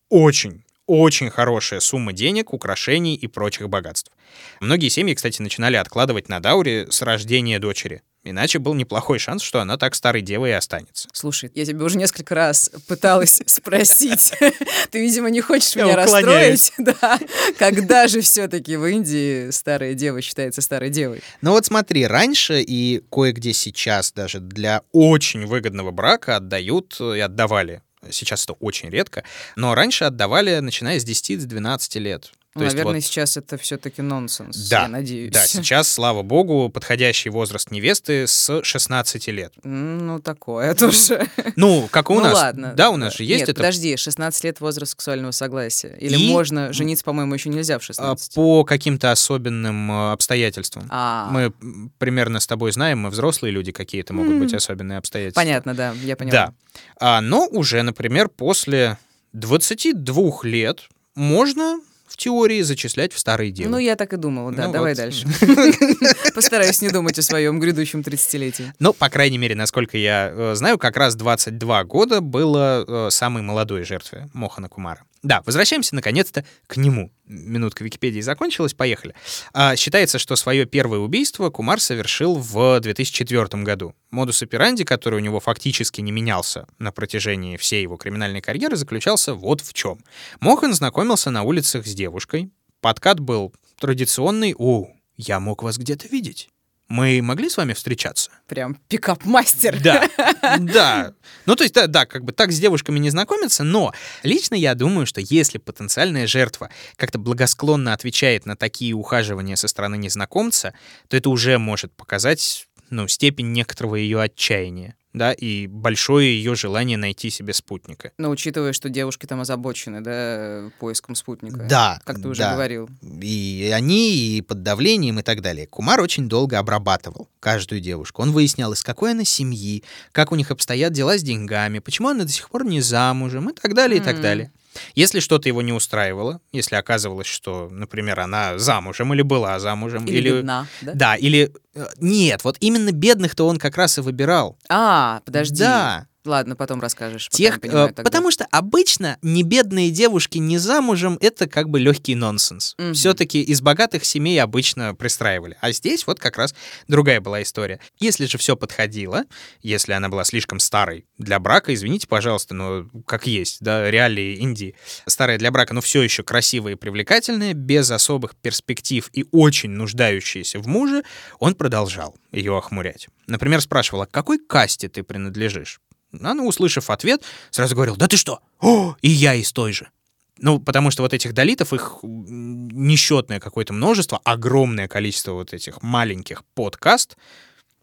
очень, очень хорошая сумма денег, украшений и прочих богатств. Многие семьи, кстати, начинали откладывать на даури с рождения дочери. Иначе был неплохой шанс, что она так старой девой и останется. Слушай, я тебе уже несколько раз пыталась *laughs* спросить. *laughs* Ты, видимо, не хочешь меня расстроить. *laughs* Да. Когда же все-таки в Индии старая дева считается старой девой? Ну вот смотри, раньше и кое-где сейчас даже для очень выгодного брака отдают и отдавали. Сейчас это очень редко, но раньше отдавали, начиная с 10-12 лет. То Ну, есть Наверное, вот- сейчас это все-таки нонсенс, Да, я надеюсь. Да, *laughs* сейчас, слава богу, подходящий возраст невесты с 16 лет. Ну, такое *laughs* тоже. Ну, как у ну, нас. ладно. Да, у нас же есть Нет, это. подожди, 16 лет возраст сексуального согласия. Или И- можно жениться, по-моему, еще нельзя в а, 16. По каким-то особенным а, обстоятельствам. А, Мы примерно с тобой знаем, мы взрослые люди, какие-то могут быть особенные обстоятельства. понятно, да, я поняла. Да. А, но уже, например, после 22 лет можно теории зачислять в старые девы. Ну, я так и думала, да. Ну Давай вот. дальше. *laughs* Постараюсь не думать о своем грядущем 30-летии. Ну, по крайней мере, насколько я э, знаю, как раз 22 года было э, самой молодой жертве Мохана Кумара. Да, возвращаемся наконец-то к нему. Минутка Википедии закончилась, поехали. А, считается, что свое первое убийство Кумар совершил в 2004 году. Модус операнди, который у него фактически не менялся на протяжении всей его криминальной карьеры, заключался вот в чем. Мохан знакомился на улицах с девушкой. Подкат был традиционный «О, я мог вас где-то видеть. Мы могли с вами встречаться?» Прям пикап-мастер. Да, *laughs* да. Ну, то есть, да, да, как бы так с девушками не знакомиться, но лично я думаю, что если потенциальная жертва как-то благосклонно отвечает на такие ухаживания со стороны незнакомца, то это уже может показать, ну, степень некоторого ее отчаяния, да, и большое ее желание найти себе спутника. Но учитывая, что девушки там озабочены, да, поиском спутника. Да, Как ты уже да. говорил. И они, и под давлением, и так далее. Кумар очень долго обрабатывал каждую девушку. Он выяснял, из какой она семьи, как у них обстоят дела с деньгами, почему она до сих пор не замужем, и так далее, и так далее. Если что-то его не устраивало, если оказывалось, что, например, она замужем или была замужем, Или, бедна, да? Да, или... э, Нет, вот именно бедных-то он как раз и выбирал. А, подожди. Да. Ладно, потом расскажешь. Тех, понимаю э, тогда. потому что обычно не бедные девушки не замужем это как бы легкий нонсенс. Мгм. Все-таки из богатых семей обычно пристраивали. А здесь вот как раз другая была история. Если же все подходило, если она была слишком старой для брака, извините, пожалуйста, но как есть, да, реалии Индии. Старая для брака, но все еще красивая и привлекательная, без особых перспектив и очень нуждающаяся в муже, он продолжал ее охмурять. Например, спрашивала, к какой касте ты принадлежишь? Она, услышав ответ, сразу говорила, да ты что? О, и я из той же. Ну, потому что вот этих долитов, их несчетное какое-то множество, огромное количество вот этих маленьких подкаст.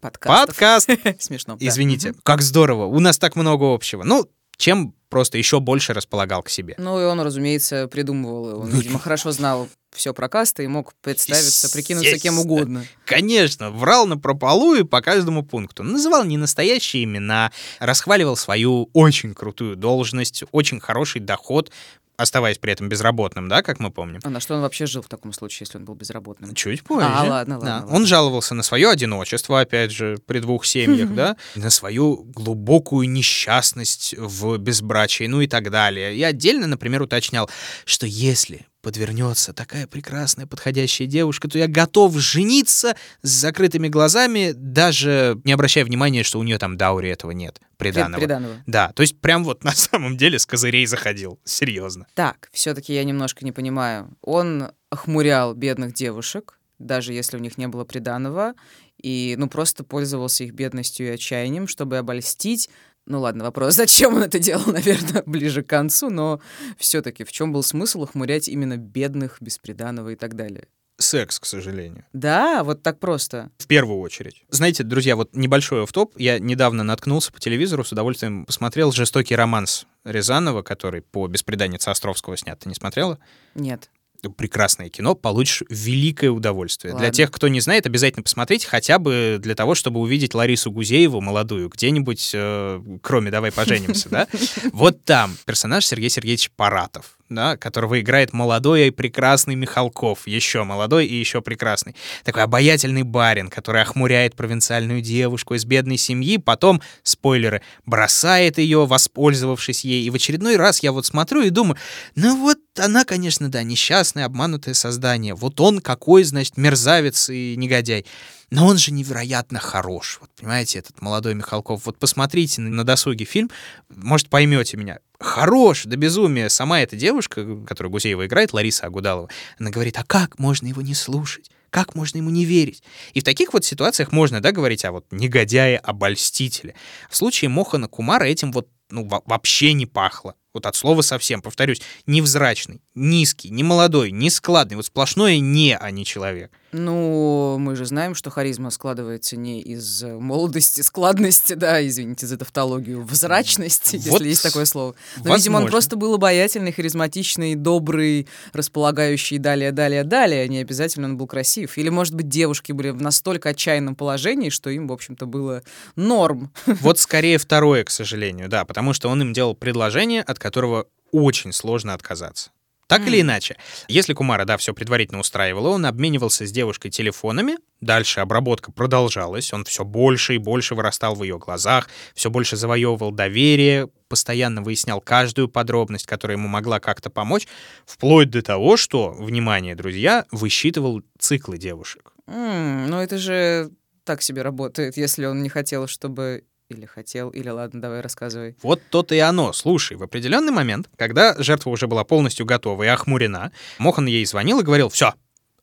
Подкастов. Подкаст! *laughs* Смешно. да. Извините, как здорово, у нас так много общего. Ну, чем просто еще больше располагал к себе. Ну и он, разумеется, придумывал. Он, видимо, хорошо знал все про касты и мог представиться, прикинуться кем угодно. Конечно, врал на прополую по каждому пункту. Называл не настоящие имена, расхваливал свою очень крутую должность, очень хороший доход, оставаясь при этом безработным, да, как мы помним. А на что он вообще жил в таком случае, если он был безработным? Чуть позже. А, ладно, ладно, Да. ладно. Он жаловался на свое одиночество, опять же, при двух семьях, *laughs* да, на свою глубокую несчастность в безбрачии, ну и так далее. И отдельно, например, уточнял, что если подвернется такая прекрасная, подходящая девушка, то я готов жениться с закрытыми глазами, даже не обращая внимания, что у нее там даури этого нет, Прид- приданого. Приданого. Да, то есть прям вот на *laughs* самом деле с козырей заходил, серьезно. Так, все-таки я немножко не понимаю. Он охмурял бедных девушек, даже если у них не было приданого, и, ну, просто пользовался их бедностью и отчаянием, чтобы обольстить. Ну ладно, вопрос, *laughs* зачем он это делал, наверное, ближе к концу, но все-таки в чем был смысл охмурять именно бедных, бесприданного и так далее? Секс, к сожалению. Да, вот так просто. В первую очередь. Знаете, друзья, вот небольшой топ Я недавно наткнулся по телевизору, с удовольствием посмотрел «Жестокий романс» Рязанова, который по «Беспреданнице Островского» снят. Ты не смотрела? Нет. прекрасное кино, получишь великое удовольствие. Для Ладно. тех, кто не знает, обязательно посмотреть, хотя бы для того, чтобы увидеть Ларису Гузееву молодую где-нибудь, э, кроме «Давай поженимся», да? *laughs* Вот там персонаж Сергей Сергеевич Паратов, да, которого играет молодой и прекрасный Михалков, еще молодой и еще прекрасный. Такой обаятельный барин, который охмуряет провинциальную девушку из бедной семьи, потом, спойлеры, бросает ее, воспользовавшись ей. И в очередной раз я вот смотрю и думаю, ну вот она, конечно, да, несчастное, обманутое создание. Вот он какой, значит, мерзавец и негодяй. Но он же невероятно хорош. Вот понимаете, этот молодой Михалков. Вот посмотрите на, досуге фильм, может, поймете меня. Хорош до безумия. Сама эта девушка, которую Гузеева играет, Лариса Агудалова, она говорит, а как можно его не слушать? Как можно ему не верить? И в таких вот ситуациях можно, да, говорить о вот негодяе-обольстителе. В случае Мохана Кумара этим вот ну, во- вообще не пахло. Вот от слова совсем, повторюсь, невзрачный, низкий, не молодой, не складный. Вот сплошное «не», а не человек. Ну, мы же знаем, что харизма складывается не из э, молодости, складности, да, извините за тавтологию, взрачности, Вот если есть такое слово. Но, видимо, он возможно. просто был обаятельный, харизматичный, добрый, располагающий далее, далее, далее. Не обязательно он был красив. Или, может быть, девушки были в настолько отчаянном положении, что им, в общем-то, было норм. Вот скорее второе, к сожалению, да, потому что он им делал предложение, от которого очень сложно отказаться. Так или иначе, если Кумара, да, все предварительно устраивало, он обменивался с девушкой телефонами, дальше обработка продолжалась, он все больше и больше вырастал в ее глазах, все больше завоевывал доверие, постоянно выяснял каждую подробность, которая ему могла как-то помочь, вплоть до того, что, внимание, друзья, высчитывал циклы девушек. М, ну, это же так себе работает, если он не хотел, чтобы... Или хотел, или ладно, давай рассказывай. Вот то-то и оно. Слушай, в определенный момент, когда жертва уже была полностью готова и охмурена, Мохан ей звонил и говорил, все,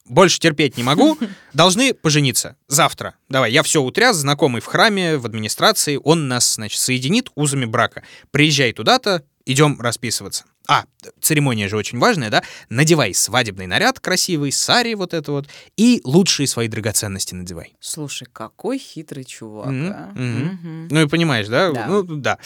больше терпеть не могу, *laughs* должны пожениться. Завтра. Давай, я все утряс, знакомый в храме, в администрации, он нас, значит, соединит узами брака. Приезжай туда-то, идем расписываться. А, церемония же очень важная, да? Надевай свадебный наряд красивый, сари вот это вот, и лучшие свои драгоценности надевай. Слушай, какой хитрый чувак, Мгм, а? мгм. Мгм. Ну и понимаешь, да? Да. Ну да.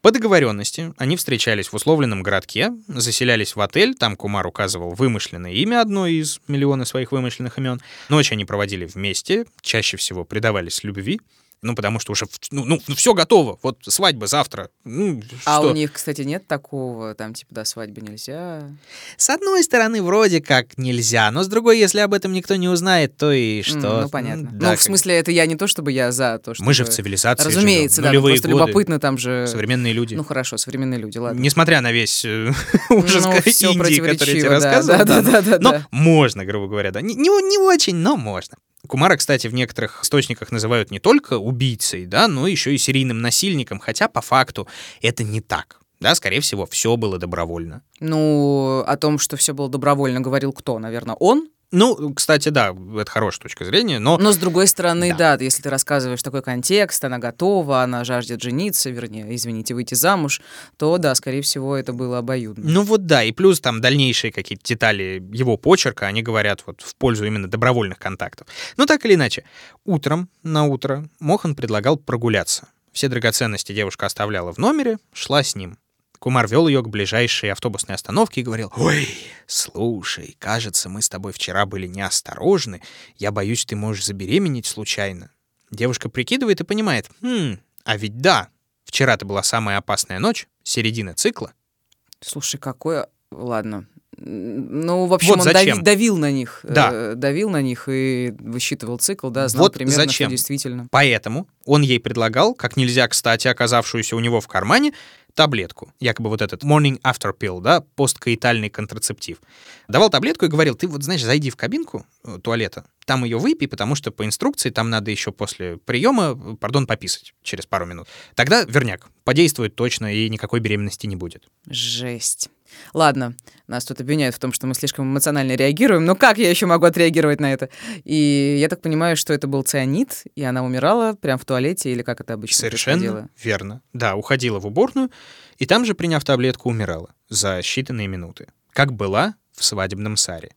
По договоренности они встречались в условленном городке, заселялись в отель, там Кумар указывал вымышленное имя одно из миллиона своих вымышленных имен. Ночь они проводили вместе, чаще всего предавались любви. Ну, потому что уже, ну, ну, все готово, вот свадьба завтра. Ну, А что? у них, кстати, нет такого, там, типа, до свадьбы нельзя. С одной стороны, вроде как нельзя, но с другой, если об этом никто не узнает, то и что? Ну, понятно. Да, ну, в смысле, это я не то, чтобы я за то, что... Мы же в цивилизации Разумеется, живем. да, ну, Нулевые просто годы, любопытно там же... современные люди. Ну, хорошо, современные люди, ладно. Несмотря на весь э, *laughs* ужас Ну, Индии, который я тебе да, рассказывал. да, да, да, да, Но да. можно, грубо говоря, да. Не, не очень, но можно. Кумара, кстати, в некоторых источниках называют не только убийцей, да, но еще и серийным насильником, хотя по факту это не так. Да, скорее всего, все было добровольно. Ну, о том, что все было добровольно, говорил кто? Наверное, он? Ну, кстати, да, это хорошая точка зрения, но Но с другой стороны, Да. да. если ты рассказываешь такой контекст, она готова, она жаждет жениться, вернее, извините, выйти замуж, то да, скорее всего, это было обоюдно. Ну вот да, и плюс там дальнейшие какие-то детали его почерка, они говорят вот в пользу именно добровольных контактов. Но так или иначе, утром на утро Мохан предлагал прогуляться. Все драгоценности девушка оставляла в номере, шла с ним. Кумар вел ее к ближайшей автобусной остановке и говорил, «Ой, слушай, кажется, мы с тобой вчера были неосторожны. Я боюсь, ты можешь забеременеть случайно». Девушка прикидывает и понимает, «Хм, а ведь да, вчера-то была самая опасная ночь, середина цикла. Слушай, какое... Ладно. Ну, в общем, Вот он зачем. дави- давил на них. Да. э, давил на них и высчитывал цикл, да, знал Вот примерно, зачем. что действительно. Поэтому он ей предлагал, как нельзя, кстати, оказавшуюся у него в кармане, таблетку. Якобы вот этот morning after pill, да, посткаитальный контрацептив. Давал таблетку и говорил, ты вот, знаешь, зайди в кабинку э, туалета, там ее выпей, потому что по инструкции там надо еще после приема, э, пардон, пописать через пару минут. Тогда верняк, подействует точно и никакой беременности не будет. Жесть. Ладно, нас тут обвиняют в том, что мы слишком эмоционально реагируем, но как я еще могу отреагировать на это? И я так понимаю, что это был цианид, и она умирала прямо в туалете, или как это обычно Совершенно происходило? верно. Да, уходила в уборную, и там же, приняв таблетку, умирала за считанные минуты. Как была в свадебном саре.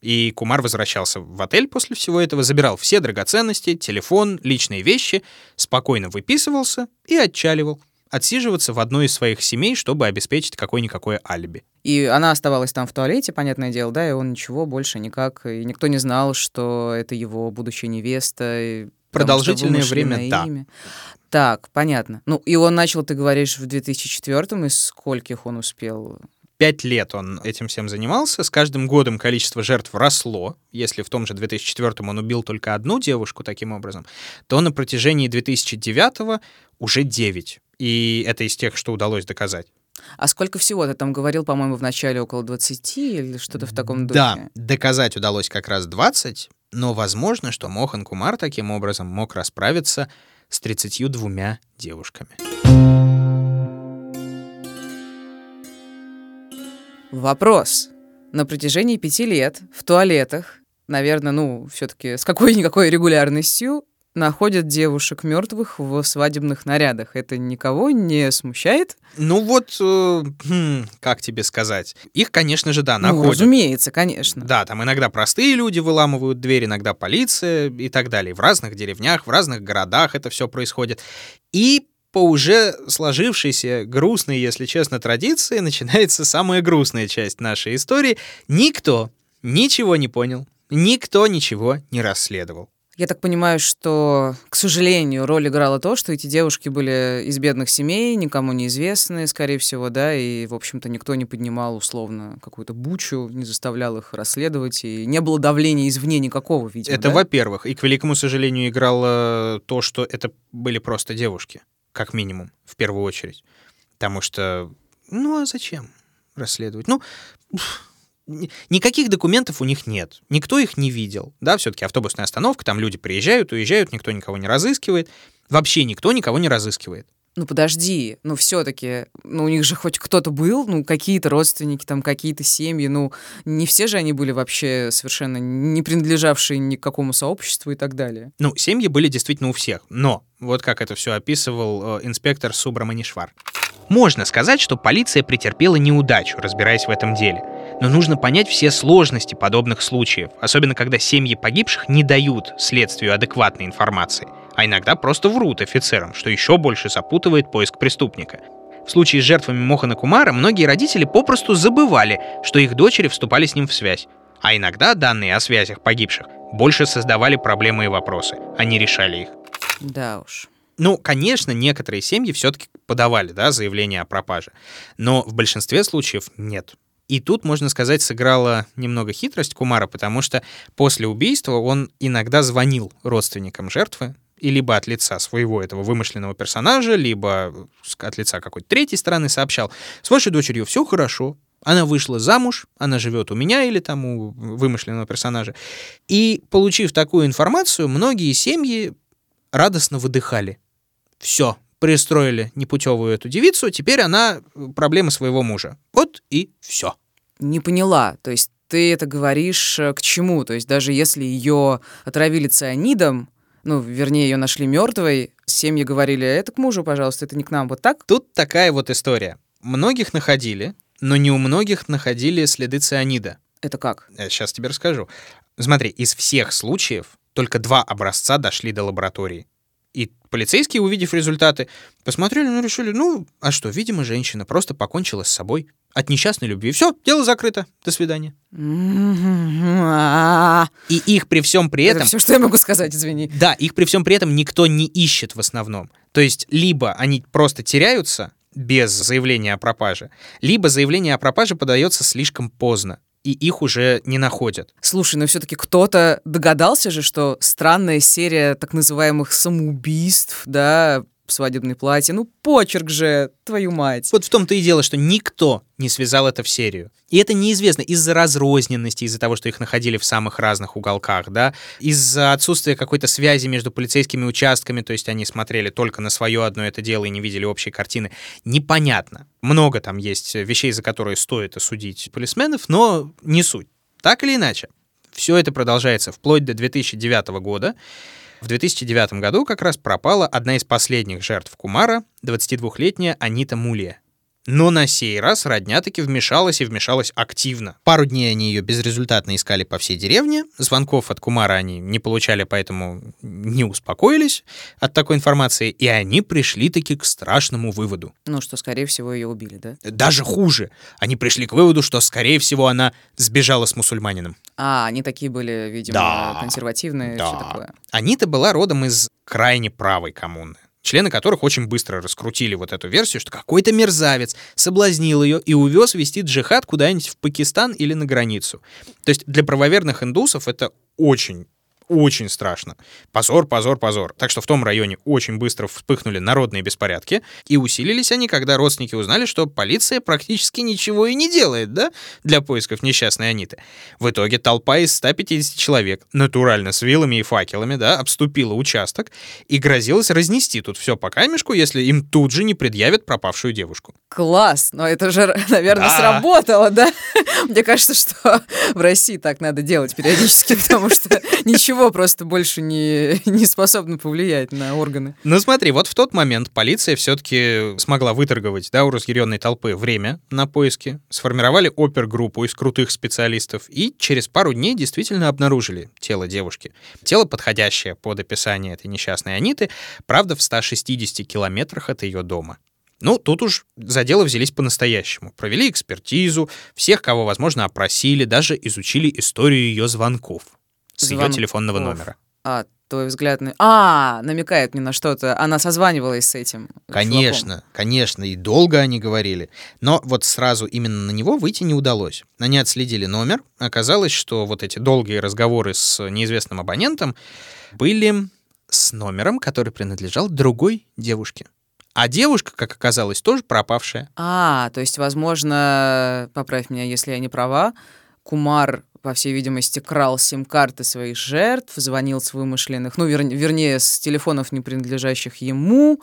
И Кумар возвращался в отель после всего этого, забирал все драгоценности, телефон, личные вещи, спокойно выписывался и отчаливал. Отсиживаться в одной из своих семей, чтобы обеспечить какое-никакое алиби. И она оставалась там в туалете, понятное дело, да, и он ничего больше никак, и никто не знал, что это его будущая невеста. и Продолжительное время, да. имя. Так, понятно. Ну, и он начал, ты говоришь, в 2004-м, из скольких он успел? Пять лет он этим всем занимался. С каждым годом количество жертв росло. Если в том же 2004 он убил только одну девушку таким образом, то на протяжении 2009 уже 9. И это из тех, что удалось доказать. А сколько всего? Ты там говорил, по-моему, в начале около 20 или что-то в таком духе? Да, доказать удалось как раз 20, но возможно, что Мохан Кумар таким образом мог расправиться с 32 девушками. Вопрос. На протяжении пяти лет в туалетах, наверное, ну, все-таки с какой-никакой регулярностью находят девушек мертвых в свадебных нарядах. Это никого не смущает? Ну вот, э, хм, как тебе сказать? Их, конечно же, да, Ну, находят. разумеется, конечно. Да, там иногда простые люди выламывают дверь, иногда полиция и так далее. В разных деревнях, в разных городах это все происходит. И по уже сложившейся грустной, если честно, традиции *laughs* начинается самая грустная часть нашей истории. Никто ничего не понял, никто ничего не расследовал. Я так понимаю, что, к сожалению, роль играла то, что эти девушки были из бедных семей, никому неизвестные, скорее всего, да, и, в общем-то, никто не поднимал условно какую-то бучу, не заставлял их расследовать, и не было давления извне никакого, видимо, Это, да? во-первых. И, к великому сожалению, играло то, что это были просто девушки, как минимум, в первую очередь. Потому что, ну а зачем расследовать? Ну, ни- никаких документов у них нет. Никто их не видел. Да, все-таки автобусная остановка, там люди приезжают, уезжают, никто никого не разыскивает. Вообще никто никого не разыскивает. Ну подожди, ну все-таки, ну у них же хоть кто-то был, ну какие-то родственники, там какие-то семьи, ну не все же они были вообще совершенно не принадлежавшие ни к какому сообществу и так далее. Ну, семьи были действительно у всех. Но вот как это все описывал э, инспектор Субраманишвар. Можно сказать, что полиция претерпела неудачу, разбираясь в этом деле. Но нужно понять все сложности подобных случаев, особенно когда семьи погибших не дают следствию адекватной информации, а иногда просто врут офицерам, что еще больше запутывает поиск преступника. В случае с жертвами Мохана Кумара многие родители попросту забывали, что их дочери вступали с ним в связь. А иногда данные о связях погибших больше создавали проблемы и вопросы, а не решали их. Да уж. Ну, конечно, некоторые семьи все-таки подавали да, заявление о пропаже, но в большинстве случаев нет. И тут, можно сказать, сыграла немного хитрость Кумара, потому что после убийства он иногда звонил родственникам жертвы, и либо от лица своего этого вымышленного персонажа, либо от лица какой-то третьей стороны сообщал, с вашей дочерью все хорошо, она вышла замуж, она живет у меня или там у вымышленного персонажа. И, получив такую информацию, многие семьи радостно выдыхали. Все, пристроили непутевую эту девицу, теперь она проблема своего мужа. Вот и все. Не поняла. То есть ты это говоришь э, к чему? То есть даже если ее отравили цианидом, ну, вернее, ее нашли мертвой, семьи говорили, это к мужу, пожалуйста, это не к нам, вот так? Тут такая вот история. Многих находили, но не у многих находили следы цианида. Это как? Я сейчас тебе расскажу. Смотри, из всех случаев только два образца дошли до лаборатории. И полицейские, увидев результаты, посмотрели, ну, решили, ну, а что, видимо, женщина просто покончила с собой от несчастной любви. Все, дело закрыто. До свидания. И их при всем при этом... Это все, что я могу сказать, извини. Да, их при всем при этом никто не ищет в основном. То есть либо они просто теряются без заявления о пропаже, либо заявление о пропаже подается слишком поздно и их уже не находят. Слушай, но все-таки кто-то догадался же, что странная серия так называемых самоубийств, да, свадебное платье. Ну, почерк же, твою мать. Вот в том-то и дело, что никто не связал это в серию. И это неизвестно из-за разрозненности, из-за того, что их находили в самых разных уголках, да, из-за отсутствия какой-то связи между полицейскими участками, то есть они смотрели только на свое одно это дело и не видели общей картины. Непонятно. Много там есть вещей, за которые стоит осудить полисменов, но не суть. Так или иначе, все это продолжается вплоть до 2009 года, в 2009 году как раз пропала одна из последних жертв Кумара, 22-летняя Анита Мулия. Но на сей раз родня таки вмешалась и вмешалась активно. Пару дней они ее безрезультатно искали по всей деревне. Звонков от Кумара они не получали, поэтому не успокоились от такой информации. И они пришли таки к страшному выводу. Ну, что, скорее всего, ее убили, да? Даже хуже. Они пришли к выводу, что, скорее всего, она сбежала с мусульманином. А, они такие были, видимо, Да. консервативные, Да. все такое. Анита была родом из крайне правой коммуны, члены которых очень быстро раскрутили вот эту версию, что какой-то мерзавец соблазнил ее и увез вести джихад куда-нибудь в Пакистан или на границу. То есть для правоверных индусов это очень очень страшно. Позор, позор, позор. Так что в том районе очень быстро вспыхнули народные беспорядки, и усилились они, когда родственники узнали, что полиция практически ничего и не делает, да, для поисков несчастной Аниты. В итоге толпа из 150 человек, натурально с вилами и факелами, да, обступила участок и грозилась разнести тут все по камешку, если им тут же не предъявят пропавшую девушку. Класс, но это же, наверное, Да. сработало, да? *laughs* Мне кажется, что в России так надо делать периодически, *laughs* потому что ничего просто больше не, *laughs* не способно повлиять на органы. Ну смотри, вот в тот момент полиция все-таки смогла выторговать да, у разъяренной толпы время на поиски, сформировали опергруппу из крутых специалистов и через пару дней действительно обнаружили тело девушки. Тело, подходящее под описание этой несчастной Аниты, правда, в 160 километрах от ее дома. Ну, тут уж за дело взялись по-настоящему. Провели экспертизу, всех, кого возможно, опросили, даже изучили историю ее звонков с ее Звонков. телефонного номера. А, твой взгляд на... А, намекает мне на что-то. Она созванивалась с этим чуваком. Конечно, конечно, и долго они говорили. Но вот сразу именно на него выйти не удалось. Они отследили номер. Оказалось, что вот эти долгие разговоры с неизвестным абонентом были с номером, который принадлежал другой девушке. А девушка, как оказалось, тоже пропавшая. А, то есть, возможно, поправь меня, если я не права, Кумар, по всей видимости, крал сим-карты своих жертв, звонил с вымышленных, ну, вер- вернее, с телефонов, не принадлежащих ему,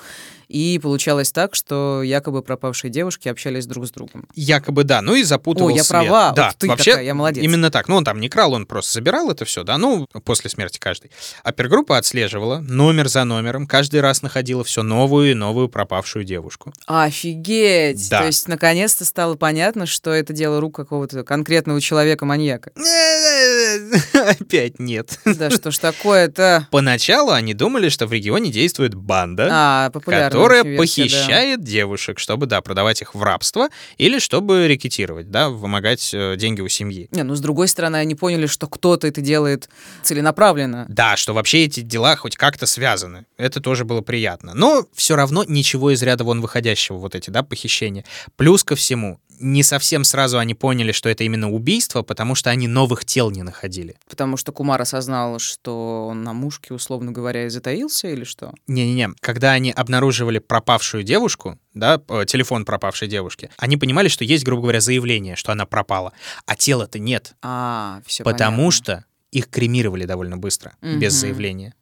и получалось так, что якобы пропавшие девушки общались друг с другом. Якобы да, ну и запутывал О, я след. права, Да, ух ты вообще такая, я молодец. именно так. Ну он там не крал, он просто забирал это все, да, ну после смерти каждый. Опергруппа отслеживала номер за номером, каждый раз находила все новую и новую пропавшую девушку. Офигеть! Да. То есть, наконец-то стало понятно, что это дело рук какого-то конкретного человека-маньяка. *laughs* опять нет. Да что ж такое-то? Поначалу они думали, что в регионе действует банда, А, которая версия, да. похищает девушек, чтобы, да, продавать их в рабство или чтобы рекетировать, да, вымогать э, деньги у семьи. Не, ну с другой стороны, они поняли, что кто-то это делает целенаправленно. Да, что вообще эти дела хоть как-то связаны. Это тоже было приятно. Но все равно ничего из ряда вон выходящего, вот эти, да, похищения. Плюс ко всему, не совсем сразу они поняли, что это именно убийство, потому что они новых тел не находили. Потому что Кумар осознал, что он на мушке, условно говоря, и затаился, или что? Не-не-не, когда они обнаруживали пропавшую девушку, да, э, телефон пропавшей девушки, они понимали, что есть, грубо говоря, заявление, что она пропала, а тела-то нет, А, все потому что их кремировали довольно быстро, без Мгм. заявления.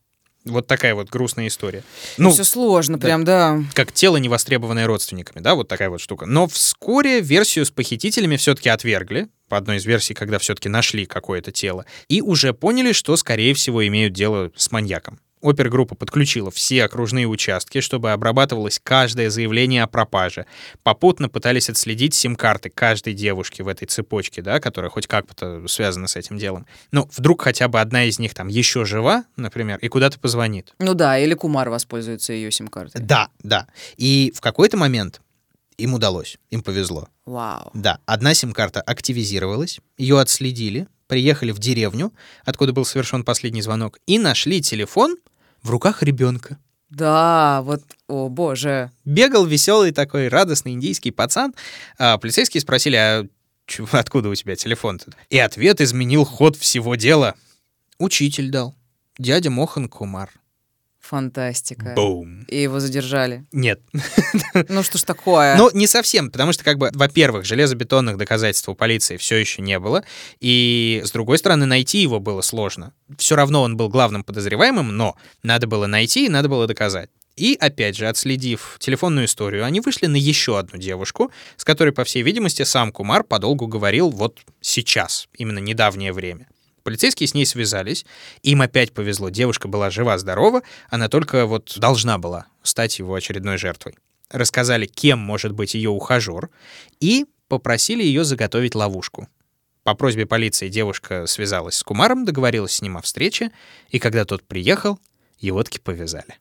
Вот такая вот грустная история. Ну, Ну, все сложно, да. прям, да. как тело, не востребованное родственниками, да, вот такая вот штука. Но вскоре версию с похитителями все-таки отвергли, по одной из версий, когда все-таки нашли какое-то тело, и уже поняли, что, скорее всего, имеют дело с маньяком. Опергруппа подключила все окружные участки, чтобы обрабатывалось каждое заявление о пропаже. Попутно пытались отследить сим-карты каждой девушки в этой цепочке, да, которая хоть как-то связана с этим делом. Но вдруг хотя бы одна из них там еще жива, например, и куда-то позвонит. Ну да, или Кумар воспользуется ее сим-картой. Да, да. И в какой-то момент им удалось, им повезло. Вау. Да, одна сим-карта активизировалась, ее отследили, приехали в деревню, откуда был совершен последний звонок, и нашли телефон в руках ребенка. Да, вот, о боже. Бегал веселый такой радостный индийский пацан. А полицейские спросили, а чё- *laughs* откуда у тебя телефон-то? И ответ изменил ход всего дела. Учитель дал. Дядя Мохан Кумар. Фантастика. Бум. И его задержали. Нет, *laughs* Ну что ж такое? Ну, не совсем, потому что, как бы, во-первых, железобетонных доказательств у полиции все еще не было, и, с другой стороны, найти его было сложно. Все равно он был главным подозреваемым, но надо было найти и надо было доказать. И, опять же, отследив телефонную историю, они вышли на еще одну девушку, с которой, по всей видимости, сам Кумар подолгу говорил вот сейчас, именно недавнее время. Полицейские с ней связались, им опять повезло, девушка была жива-здорова, она только вот должна была стать его очередной жертвой рассказали, кем может быть ее ухажер, и попросили ее заготовить ловушку. По просьбе полиции девушка связалась с Кумаром, договорилась с ним о встрече, и когда тот приехал, его таки повязали.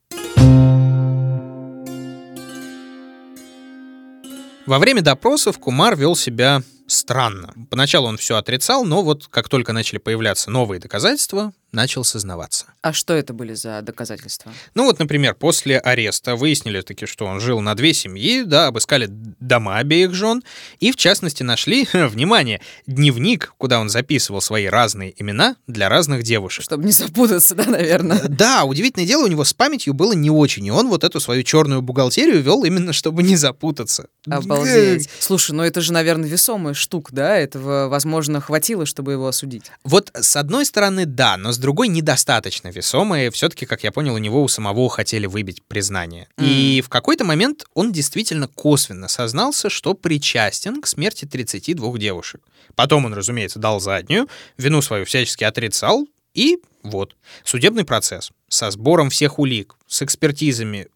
Во время допросов Кумар вел себя странно. Поначалу он все отрицал, но вот как только начали появляться новые доказательства, начал сознаваться. А что это были за доказательства? Ну вот, например, после ареста выяснили таки, что он жил на две семьи, да, обыскали дома обеих жен, и в частности нашли, *laughs* внимание, дневник, куда он записывал свои разные имена для разных девушек. Чтобы не запутаться, да, наверное? Да, удивительное дело, у него с памятью было не очень, и он вот эту свою черную бухгалтерию вел именно, чтобы не запутаться. Обалдеть. Слушай, ну это же, наверное, весомая штука, да? Этого, возможно, хватило, чтобы его осудить. Вот с одной стороны, да, но с другой недостаточно весомые. Все-таки, как я понял, у него у самого хотели выбить признание. И в какой-то момент он действительно косвенно сознался, что причастен к смерти 32 девушек. Потом он, разумеется, дал заднюю, вину свою всячески отрицал, и вот, судебный процесс со сбором всех улик, с экспертизами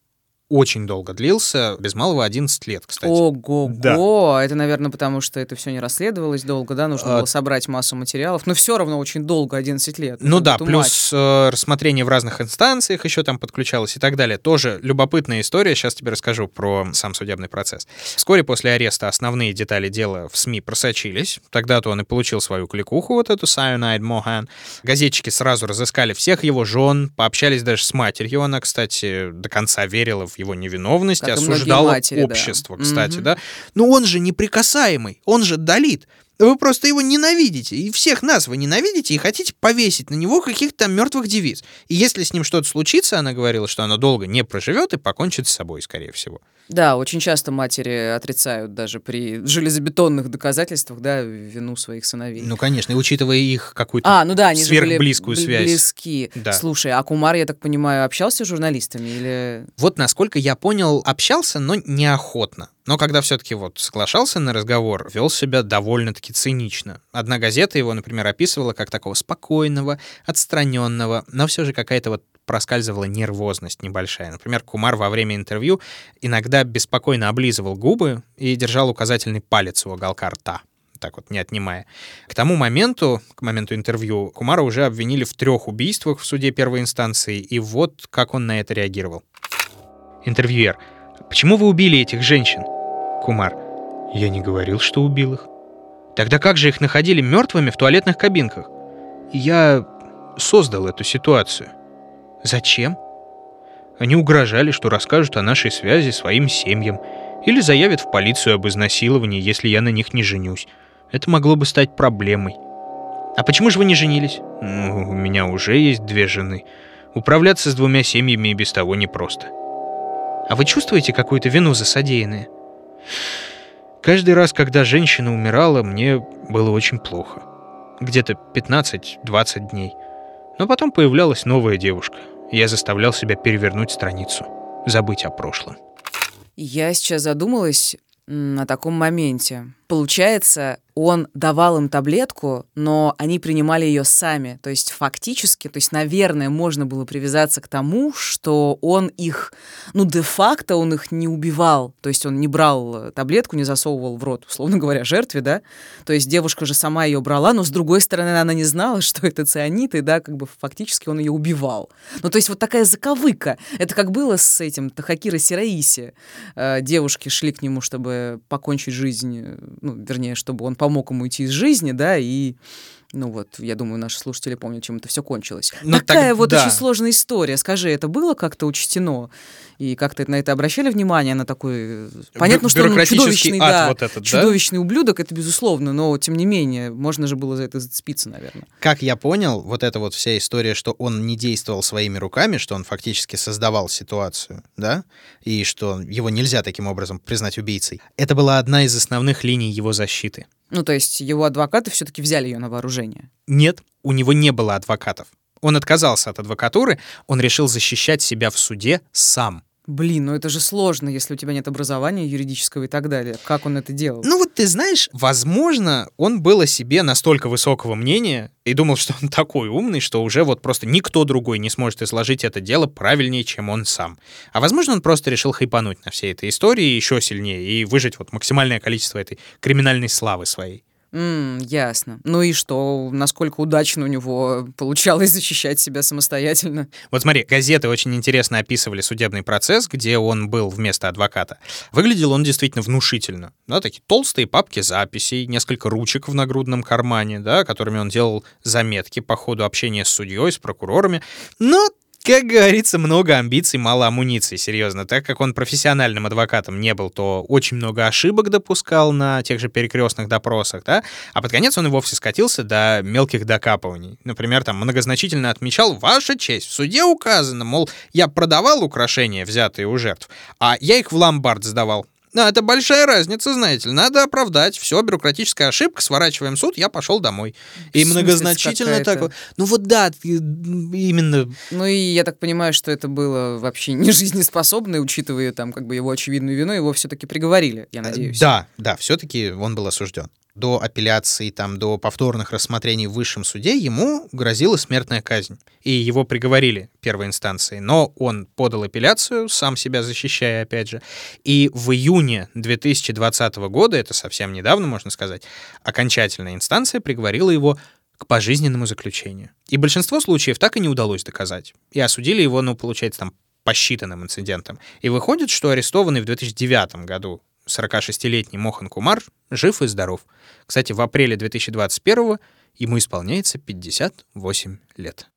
очень долго длился, без малого 11 лет, кстати. Ого-го! Это, наверное, потому что это все не расследовалось долго, да? Нужно А- было собрать массу материалов. Но все равно очень долго, 11 лет. Ну да, плюс э, рассмотрение в разных инстанциях еще там подключалось и так далее. Тоже любопытная история. Сейчас тебе расскажу про сам судебный процесс. Вскоре после ареста основные детали дела в СМИ просочились. Тогда-то он и получил свою кликуху, вот эту Cyanide Mohan. Газетчики сразу разыскали всех его жен, пообщались даже с матерью. Она, кстати, до конца верила в его невиновность, Как осуждала матери, да. общество, кстати, Мгм. да. Но он же неприкасаемый, он же Далит. Вы просто его ненавидите, и всех нас вы ненавидите, и хотите повесить на него каких-то там мертвых девиц. И если с ним что-то случится, она говорила, что она долго не проживет и покончит с собой, скорее всего. Да, очень часто матери отрицают даже при железобетонных доказательствах, да, вину своих сыновей. Ну, конечно, и учитывая их какую-то а, ну да, они же были сверхблизкую связь. близки. Да. Слушай, а Кумар, я так понимаю, общался с журналистами или... Вот, насколько я понял, общался, но неохотно. Но когда все-таки вот соглашался на разговор, вел себя довольно-таки цинично. Одна газета его, например, описывала как такого спокойного, отстраненного, но все же какая-то вот проскальзывала нервозность небольшая. Например, Кумар во время интервью иногда беспокойно облизывал губы и держал указательный палец у уголка рта. так вот не отнимая. К тому моменту, к моменту интервью, Кумара уже обвинили в трех убийствах в суде первой инстанции, и вот как он на это реагировал. Интервьюер. Почему вы убили этих женщин? Кумар. Я не говорил, что убил их. Тогда как же их находили мертвыми в туалетных кабинках? Я создал эту ситуацию. Зачем? Они угрожали, что расскажут о нашей связи своим семьям или заявят в полицию об изнасиловании, если я на них не женюсь. Это могло бы стать проблемой. А почему же вы не женились? Ну, у меня уже есть две жены. Управляться с двумя семьями и без того непросто. А вы чувствуете какую-то вину за содеянное? Каждый раз, когда женщина умирала, мне было очень плохо. Где-то 15-20 дней. Но потом появлялась новая девушка. Я заставлял себя перевернуть страницу, забыть о прошлом. Я сейчас задумалась на таком моменте. Получается, он давал им таблетку, но они принимали ее сами. То есть фактически, то есть, наверное, можно было привязаться к тому, что он их, ну, де-факто он их не убивал. То есть он не брал таблетку, не засовывал в рот, условно говоря, жертве, да? То есть девушка же сама ее брала, но с другой стороны она не знала, *laughs* что это цианид, и да, как бы фактически он ее убивал. Ну, то есть вот такая заковыка. Это как было с этим Тахакира Сираиси. Э, девушки шли к нему, чтобы покончить жизнь ну, вернее, чтобы он помог ему уйти из жизни, да, и ну вот, я думаю, наши слушатели помнят, чем это все кончилось. Ну, Такая так, вот да. очень сложная история. Скажи, это было как-то учтено? И как-то на это обращали внимание, на такой... Понятно, что он чудовищный, да, вот этот, чудовищный да? ублюдок, это безусловно, но тем не менее, можно же было за это зацепиться, наверное. Как я понял, вот эта вот вся история, что он не действовал своими руками, что он фактически создавал ситуацию, да, и что его нельзя таким образом признать убийцей, это была одна из основных линий его защиты. Ну, то есть его адвокаты все-таки взяли ее на вооружение? Нет, у него не было адвокатов. Он отказался от адвокатуры, он решил защищать себя в суде сам. Блин, ну это же сложно, если у тебя нет образования юридического и так далее. Как он это делал? Ну вот ты знаешь, возможно, он был о себе настолько высокого мнения и думал, что он такой умный, что уже вот просто никто другой не сможет изложить это дело правильнее, чем он сам. А возможно, он просто решил хайпануть на всей этой истории еще сильнее и выжить вот максимальное количество этой криминальной славы своей. Mm, ясно. Ну и что, насколько удачно у него получалось защищать себя самостоятельно? Вот смотри, газеты очень интересно описывали судебный процесс, где он был вместо адвоката. Выглядел он действительно внушительно. Да, такие толстые папки записей, несколько ручек в нагрудном кармане, да, которыми он делал заметки по ходу общения с судьей, с прокурорами. Но как говорится, много амбиций, мало амуниции, серьезно. Так как он профессиональным адвокатом не был, то очень много ошибок допускал на тех же перекрестных допросах, да? А под конец он и вовсе скатился до мелких докапываний. Например, там многозначительно отмечал «Ваша честь, в суде указано, мол, я продавал украшения, взятые у жертв, а я их в ломбард сдавал. Ну, это большая разница, знаете ли. Надо оправдать. Все, бюрократическая ошибка, сворачиваем суд, я пошел домой. И многозначительно так. Ну вот да, именно. Ну и я так понимаю, что это было вообще не жизнеспособно, учитывая там как бы его очевидную вину, его все-таки приговорили, я надеюсь. Да, да, все-таки он был осужден до апелляции, там, до повторных рассмотрений в высшем суде ему грозила смертная казнь. И его приговорили первой инстанции. Но он подал апелляцию, сам себя защищая, опять же. И в июне 2020 года, это совсем недавно, можно сказать, окончательная инстанция приговорила его к пожизненному заключению. И большинство случаев так и не удалось доказать. И осудили его, ну, получается, там, посчитанным инцидентом. И выходит, что арестованный в 2009 году 46-летний Мохан Кумар жив и здоров. Кстати, в апреле 2021 ему исполняется 58 лет.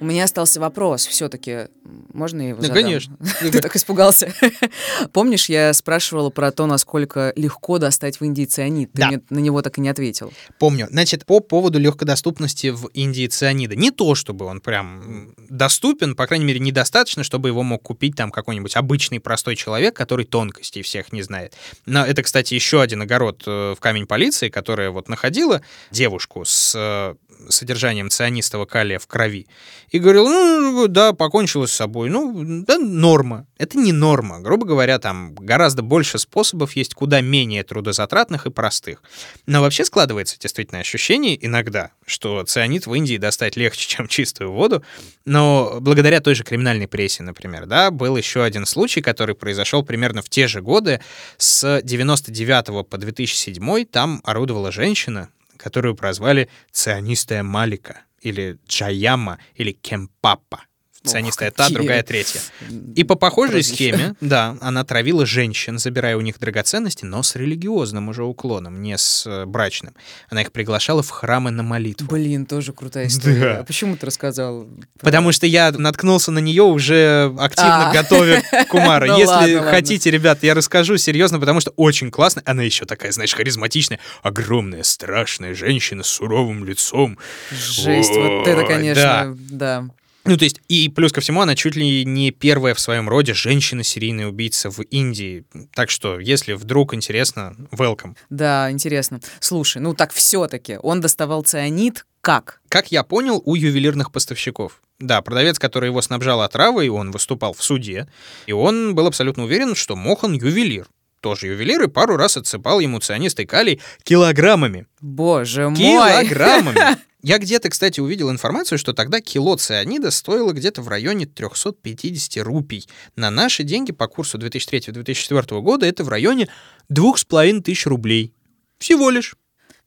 У меня остался вопрос все-таки. Можно я его да, задам? конечно. *laughs* Ты так испугался. *laughs* Помнишь, я спрашивала про то, насколько легко достать в Индии цианид? Ты да. мне на него так и не ответил. Помню. Значит, по поводу легкодоступности в Индии цианида. Не то, чтобы он прям доступен, по крайней мере, недостаточно, чтобы его мог купить там какой-нибудь обычный простой человек, который тонкостей всех не знает. Но это, кстати, еще один огород э, в камень полиции, которая вот находила девушку с э, содержанием цианистого калия в крови. И говорил, ну, да, покончила с собой. Ну, да, норма. Это не норма. Грубо говоря, там гораздо больше способов есть, куда менее трудозатратных и простых. Но вообще складывается действительно ощущение иногда, что цианид в Индии достать легче, *laughs* чем чистую воду. Но благодаря той же криминальной прессе, например, да, был еще один случай, который произошел примерно в те же годы. С 99 по 2007 там орудовала женщина, которую прозвали «цианистая Малика» или Джаяма, или Кемпапа. Цианистая та, какие. другая третья. И по похожей Прозвища. схеме, да, она травила женщин, забирая у них драгоценности, но с религиозным уже уклоном, не с э, брачным. Она их приглашала в храмы на молитву. Блин, тоже крутая история. Да. А почему ты рассказал? Потому что я наткнулся на нее уже активно А. готовя *laughs* Кумара. Ну Если ладно, ладно. хотите, ребят, я расскажу серьезно, потому что очень классно. Она еще такая, знаешь, харизматичная, огромная, страшная женщина с суровым лицом. Жесть, вот это, конечно, да. Ну, то есть, и плюс ко всему, она чуть ли не первая в своем роде женщина-серийная убийца в Индии. Так что, если вдруг интересно, welcome. Да, интересно. Слушай, ну так все-таки он доставал цианид как? Как я понял, у ювелирных поставщиков. Да, продавец, который его снабжал отравой, он выступал в суде, и он был абсолютно уверен, что Мохан ювелир. Тоже ювелир, и пару раз отсыпал ему цианистый калий килограммами. Боже мой. Килограммами! *laughs* Я где-то, кстати, увидел информацию, что тогда кило цианида стоило где-то в районе 350 рупий. На наши деньги по курсу 2003-2004 года это в районе 2500 рублей. Всего лишь.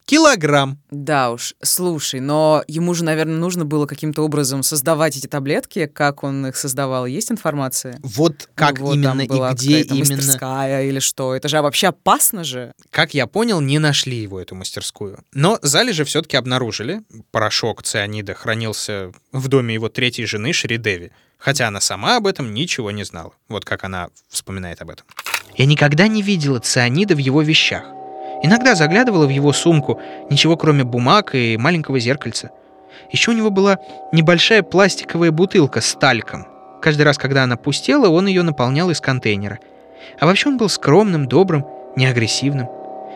Килограмм. Да уж, слушай, но ему же, наверное, нужно было каким-то образом создавать эти таблетки, как он их создавал. Есть информация? Вот как Ну, вот там именно была и где именно... мастерская или что? Это же вообще опасно же. Как я понял, не нашли его, эту мастерскую. Но залежи все-таки обнаружили. Порошок цианида хранился в доме его третьей жены Шридеви. Хотя она сама об этом ничего не знала. Вот как она вспоминает об этом. Я никогда не видела цианида в его вещах. Иногда заглядывала в его сумку, ничего кроме бумаг и маленького зеркальца. Еще у него была небольшая пластиковая бутылка с тальком. Каждый раз, когда она пустела, он ее наполнял из контейнера. А вообще он был скромным, добрым, неагрессивным.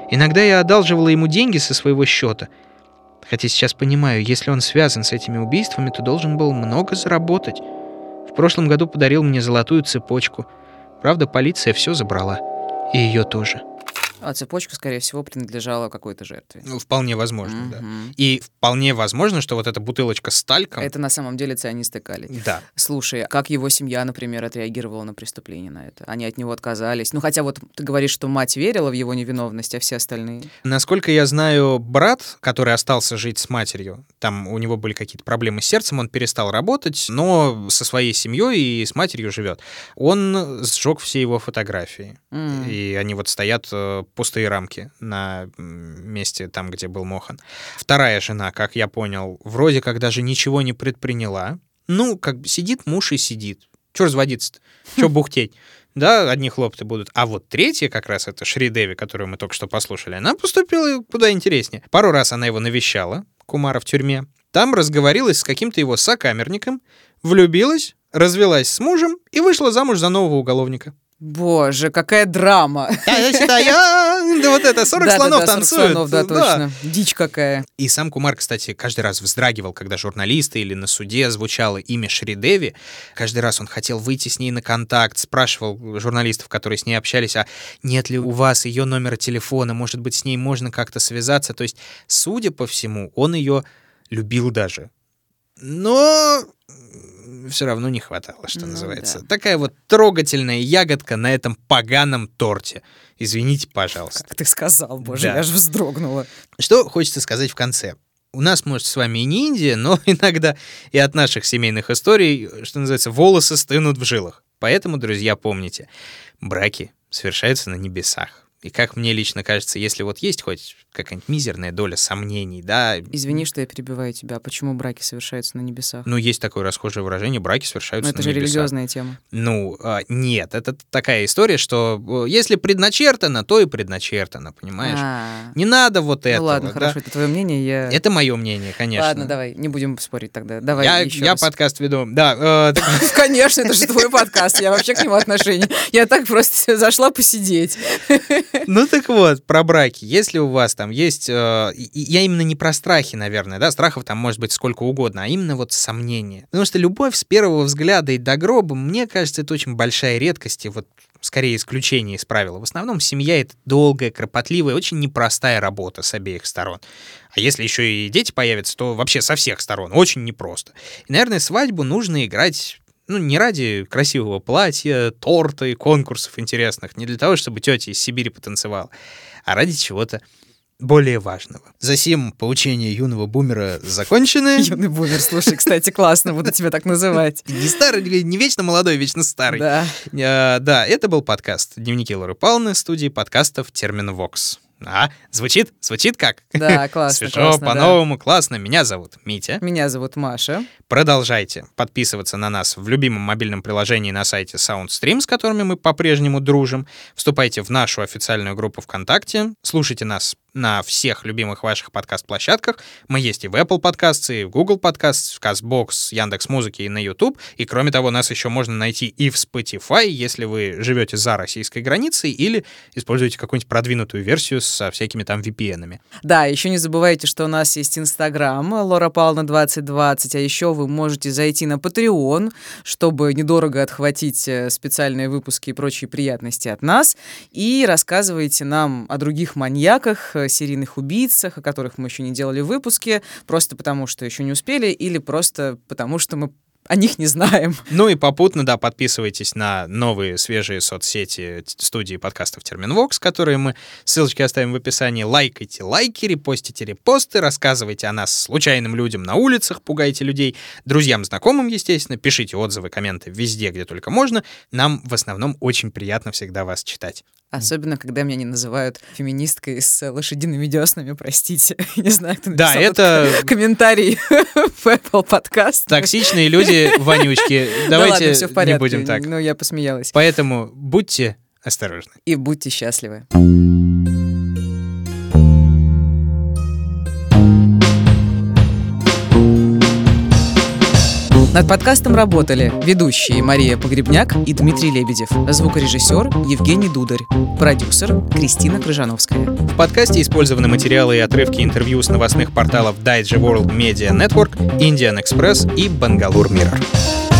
Иногда я одалживала ему деньги со своего счета. Хотя сейчас понимаю, если он связан с этими убийствами, то должен был много заработать. В прошлом году подарил мне золотую цепочку. Правда, полиция все забрала. И ее тоже. А цепочка, скорее всего, принадлежала какой-то жертве. Ну, вполне возможно, да. Мгм. И вполне возможно, что вот эта бутылочка с тальком... Это на самом деле цианистый калий. Да. Слушай, а как его семья, например, отреагировала на преступление на это? Они от него отказались. Ну, хотя вот ты говоришь, что мать верила в его невиновность, а все остальные... Насколько я знаю, брат, который остался жить с матерью, там у него были какие-то проблемы с сердцем, он перестал работать, но со своей семьей и с матерью живет. Он сжег все его фотографии. М. И они вот стоят э, пустые рамки на месте там, где был Мохан. Вторая жена, как я понял, вроде как даже ничего не предприняла. Ну, как бы сидит муж и сидит. Чё разводиться-то? Чё бухтеть? Да, одни хлопоты будут. А вот третья как раз, это Шри Деви, которую мы только что послушали, она поступила куда интереснее. Пару раз она его навещала, Кумара в тюрьме. Там разговорилась с каким-то его сокамерником, влюбилась, развелась с мужем и вышла замуж за нового уголовника. Боже, какая драма! Да вот это, 40 Да-да-да, слонов 40 танцуют. да, точно. Дичь какая. И сам Кумар, кстати, каждый раз вздрагивал, когда журналисты или на суде звучало имя Шридеви. Каждый раз он хотел выйти с ней на контакт, спрашивал журналистов, которые с ней общались, а нет ли у вас ее номера телефона, может быть, с ней можно как-то связаться. То есть, судя по всему, он ее любил даже. Но все равно не хватало, что Ну называется. да. Такая вот трогательная ягодка на этом поганом торте. Извините, пожалуйста. Как ты сказал, боже, Да. я же вздрогнула. Что хочется сказать в конце? У нас, может, с вами и не Индия, но *laughs* иногда и от наших семейных историй, что называется, волосы стынут в жилах. Поэтому, друзья, помните, браки совершаются на небесах. И как мне лично кажется, если вот есть хоть какая-нибудь мизерная доля сомнений, да, Извини, что я перебиваю тебя. А почему браки совершаются на небесах? ну, есть такое расхожее выражение, браки Ну, совершаются это на же небесах. религиозная тема. Ну, а, нет, это такая история, что э, если предначертано, то и предначертано, понимаешь? А, Не надо вот Ну этого. ладно, да? хорошо, это твое мнение, я... Это мое мнение, конечно. Ладно, давай, не будем спорить тогда. Давай я еще я раз. подкаст веду. Да, э, *laughs* так- Конечно, это же твой подкаст, я вообще к нему отношения. Я так просто *laughs* зашла посидеть. ну так вот, про браки. Если у вас там есть... Э, я именно не про страхи, наверное, да, страхов там может быть сколько угодно, а именно вот сомнения. Потому что любовь с первого взгляда и до гроба, мне кажется, это очень большая редкость, и вот скорее исключение из правила. В основном семья — это долгая, кропотливая, очень непростая работа с обеих сторон. А если еще и дети появятся, то вообще со всех сторон. Очень непросто. И, наверное, свадьбу нужно играть ну, не ради красивого платья, торта и конкурсов интересных, не для того, чтобы тетя из Сибири потанцевала, а ради чего-то более важного. Засим поучения юного бумера закончены. *laughs* Юный бумер, слушай, кстати, классно, буду тебя так называть. *laughs* Не старый, не вечно молодой, вечно старый. Да. А, да, это был подкаст «Дневники Лоры Павловны» студии подкастов «Термин Вокс». А, звучит? Звучит как? Да, *laughs* классно. Свежо, по-новому, да. классно. Меня зовут Митя. Меня зовут Маша. Продолжайте подписываться на нас в любимом мобильном приложении на сайте SoundStream, с которыми мы по-прежнему дружим. Вступайте в нашу официальную группу ВКонтакте. Слушайте нас на всех любимых ваших подкаст-площадках. Мы есть и в Apple Podcasts, и в Google Podcasts, в CastBox, Яндекс Музыки и на YouTube. И кроме того, нас еще можно найти и в Spotify, если вы живете за российской границей или используете какую-нибудь продвинутую версию со всякими там VPN-ами. Да, еще не забывайте, что у нас есть Инстаграм Лора Павловна 2020, а еще вы можете зайти на Patreon, чтобы недорого отхватить э, специальные выпуски и прочие приятности от нас, и рассказывайте нам о других маньяках, серийных убийцах, о которых мы еще не делали выпуски, просто потому что еще не успели, или просто потому что мы о них не знаем. *laughs* Ну и попутно, да, подписывайтесь на новые свежие соцсети студии подкастов Терминвокс, которые мы ссылочки оставим в описании. Лайкайте лайки, репостите репосты, рассказывайте о нас случайным людям на улицах, пугайте людей, друзьям, знакомым, естественно, пишите отзывы, комменты везде, где только можно. Нам в основном очень приятно всегда вас читать. Особенно, когда меня не называют феминисткой с лошадиными деснами, простите. *laughs* Не знаю, кто Да, это... Комментарий *laughs* в Apple Podcast. Токсичные люди, *laughs* вонючки. Давайте да ладно, не будем так. Ну, я посмеялась. Поэтому будьте осторожны. И будьте счастливы. Над подкастом работали ведущие Мария Погребняк и Дмитрий Лебедев, звукорежиссер Евгений Дударь, продюсер Кристина Крыжановская. В подкасте использованы материалы и отрывки интервью с новостных порталов Digi World Media Network, Indian Express и Bangalore Mirror.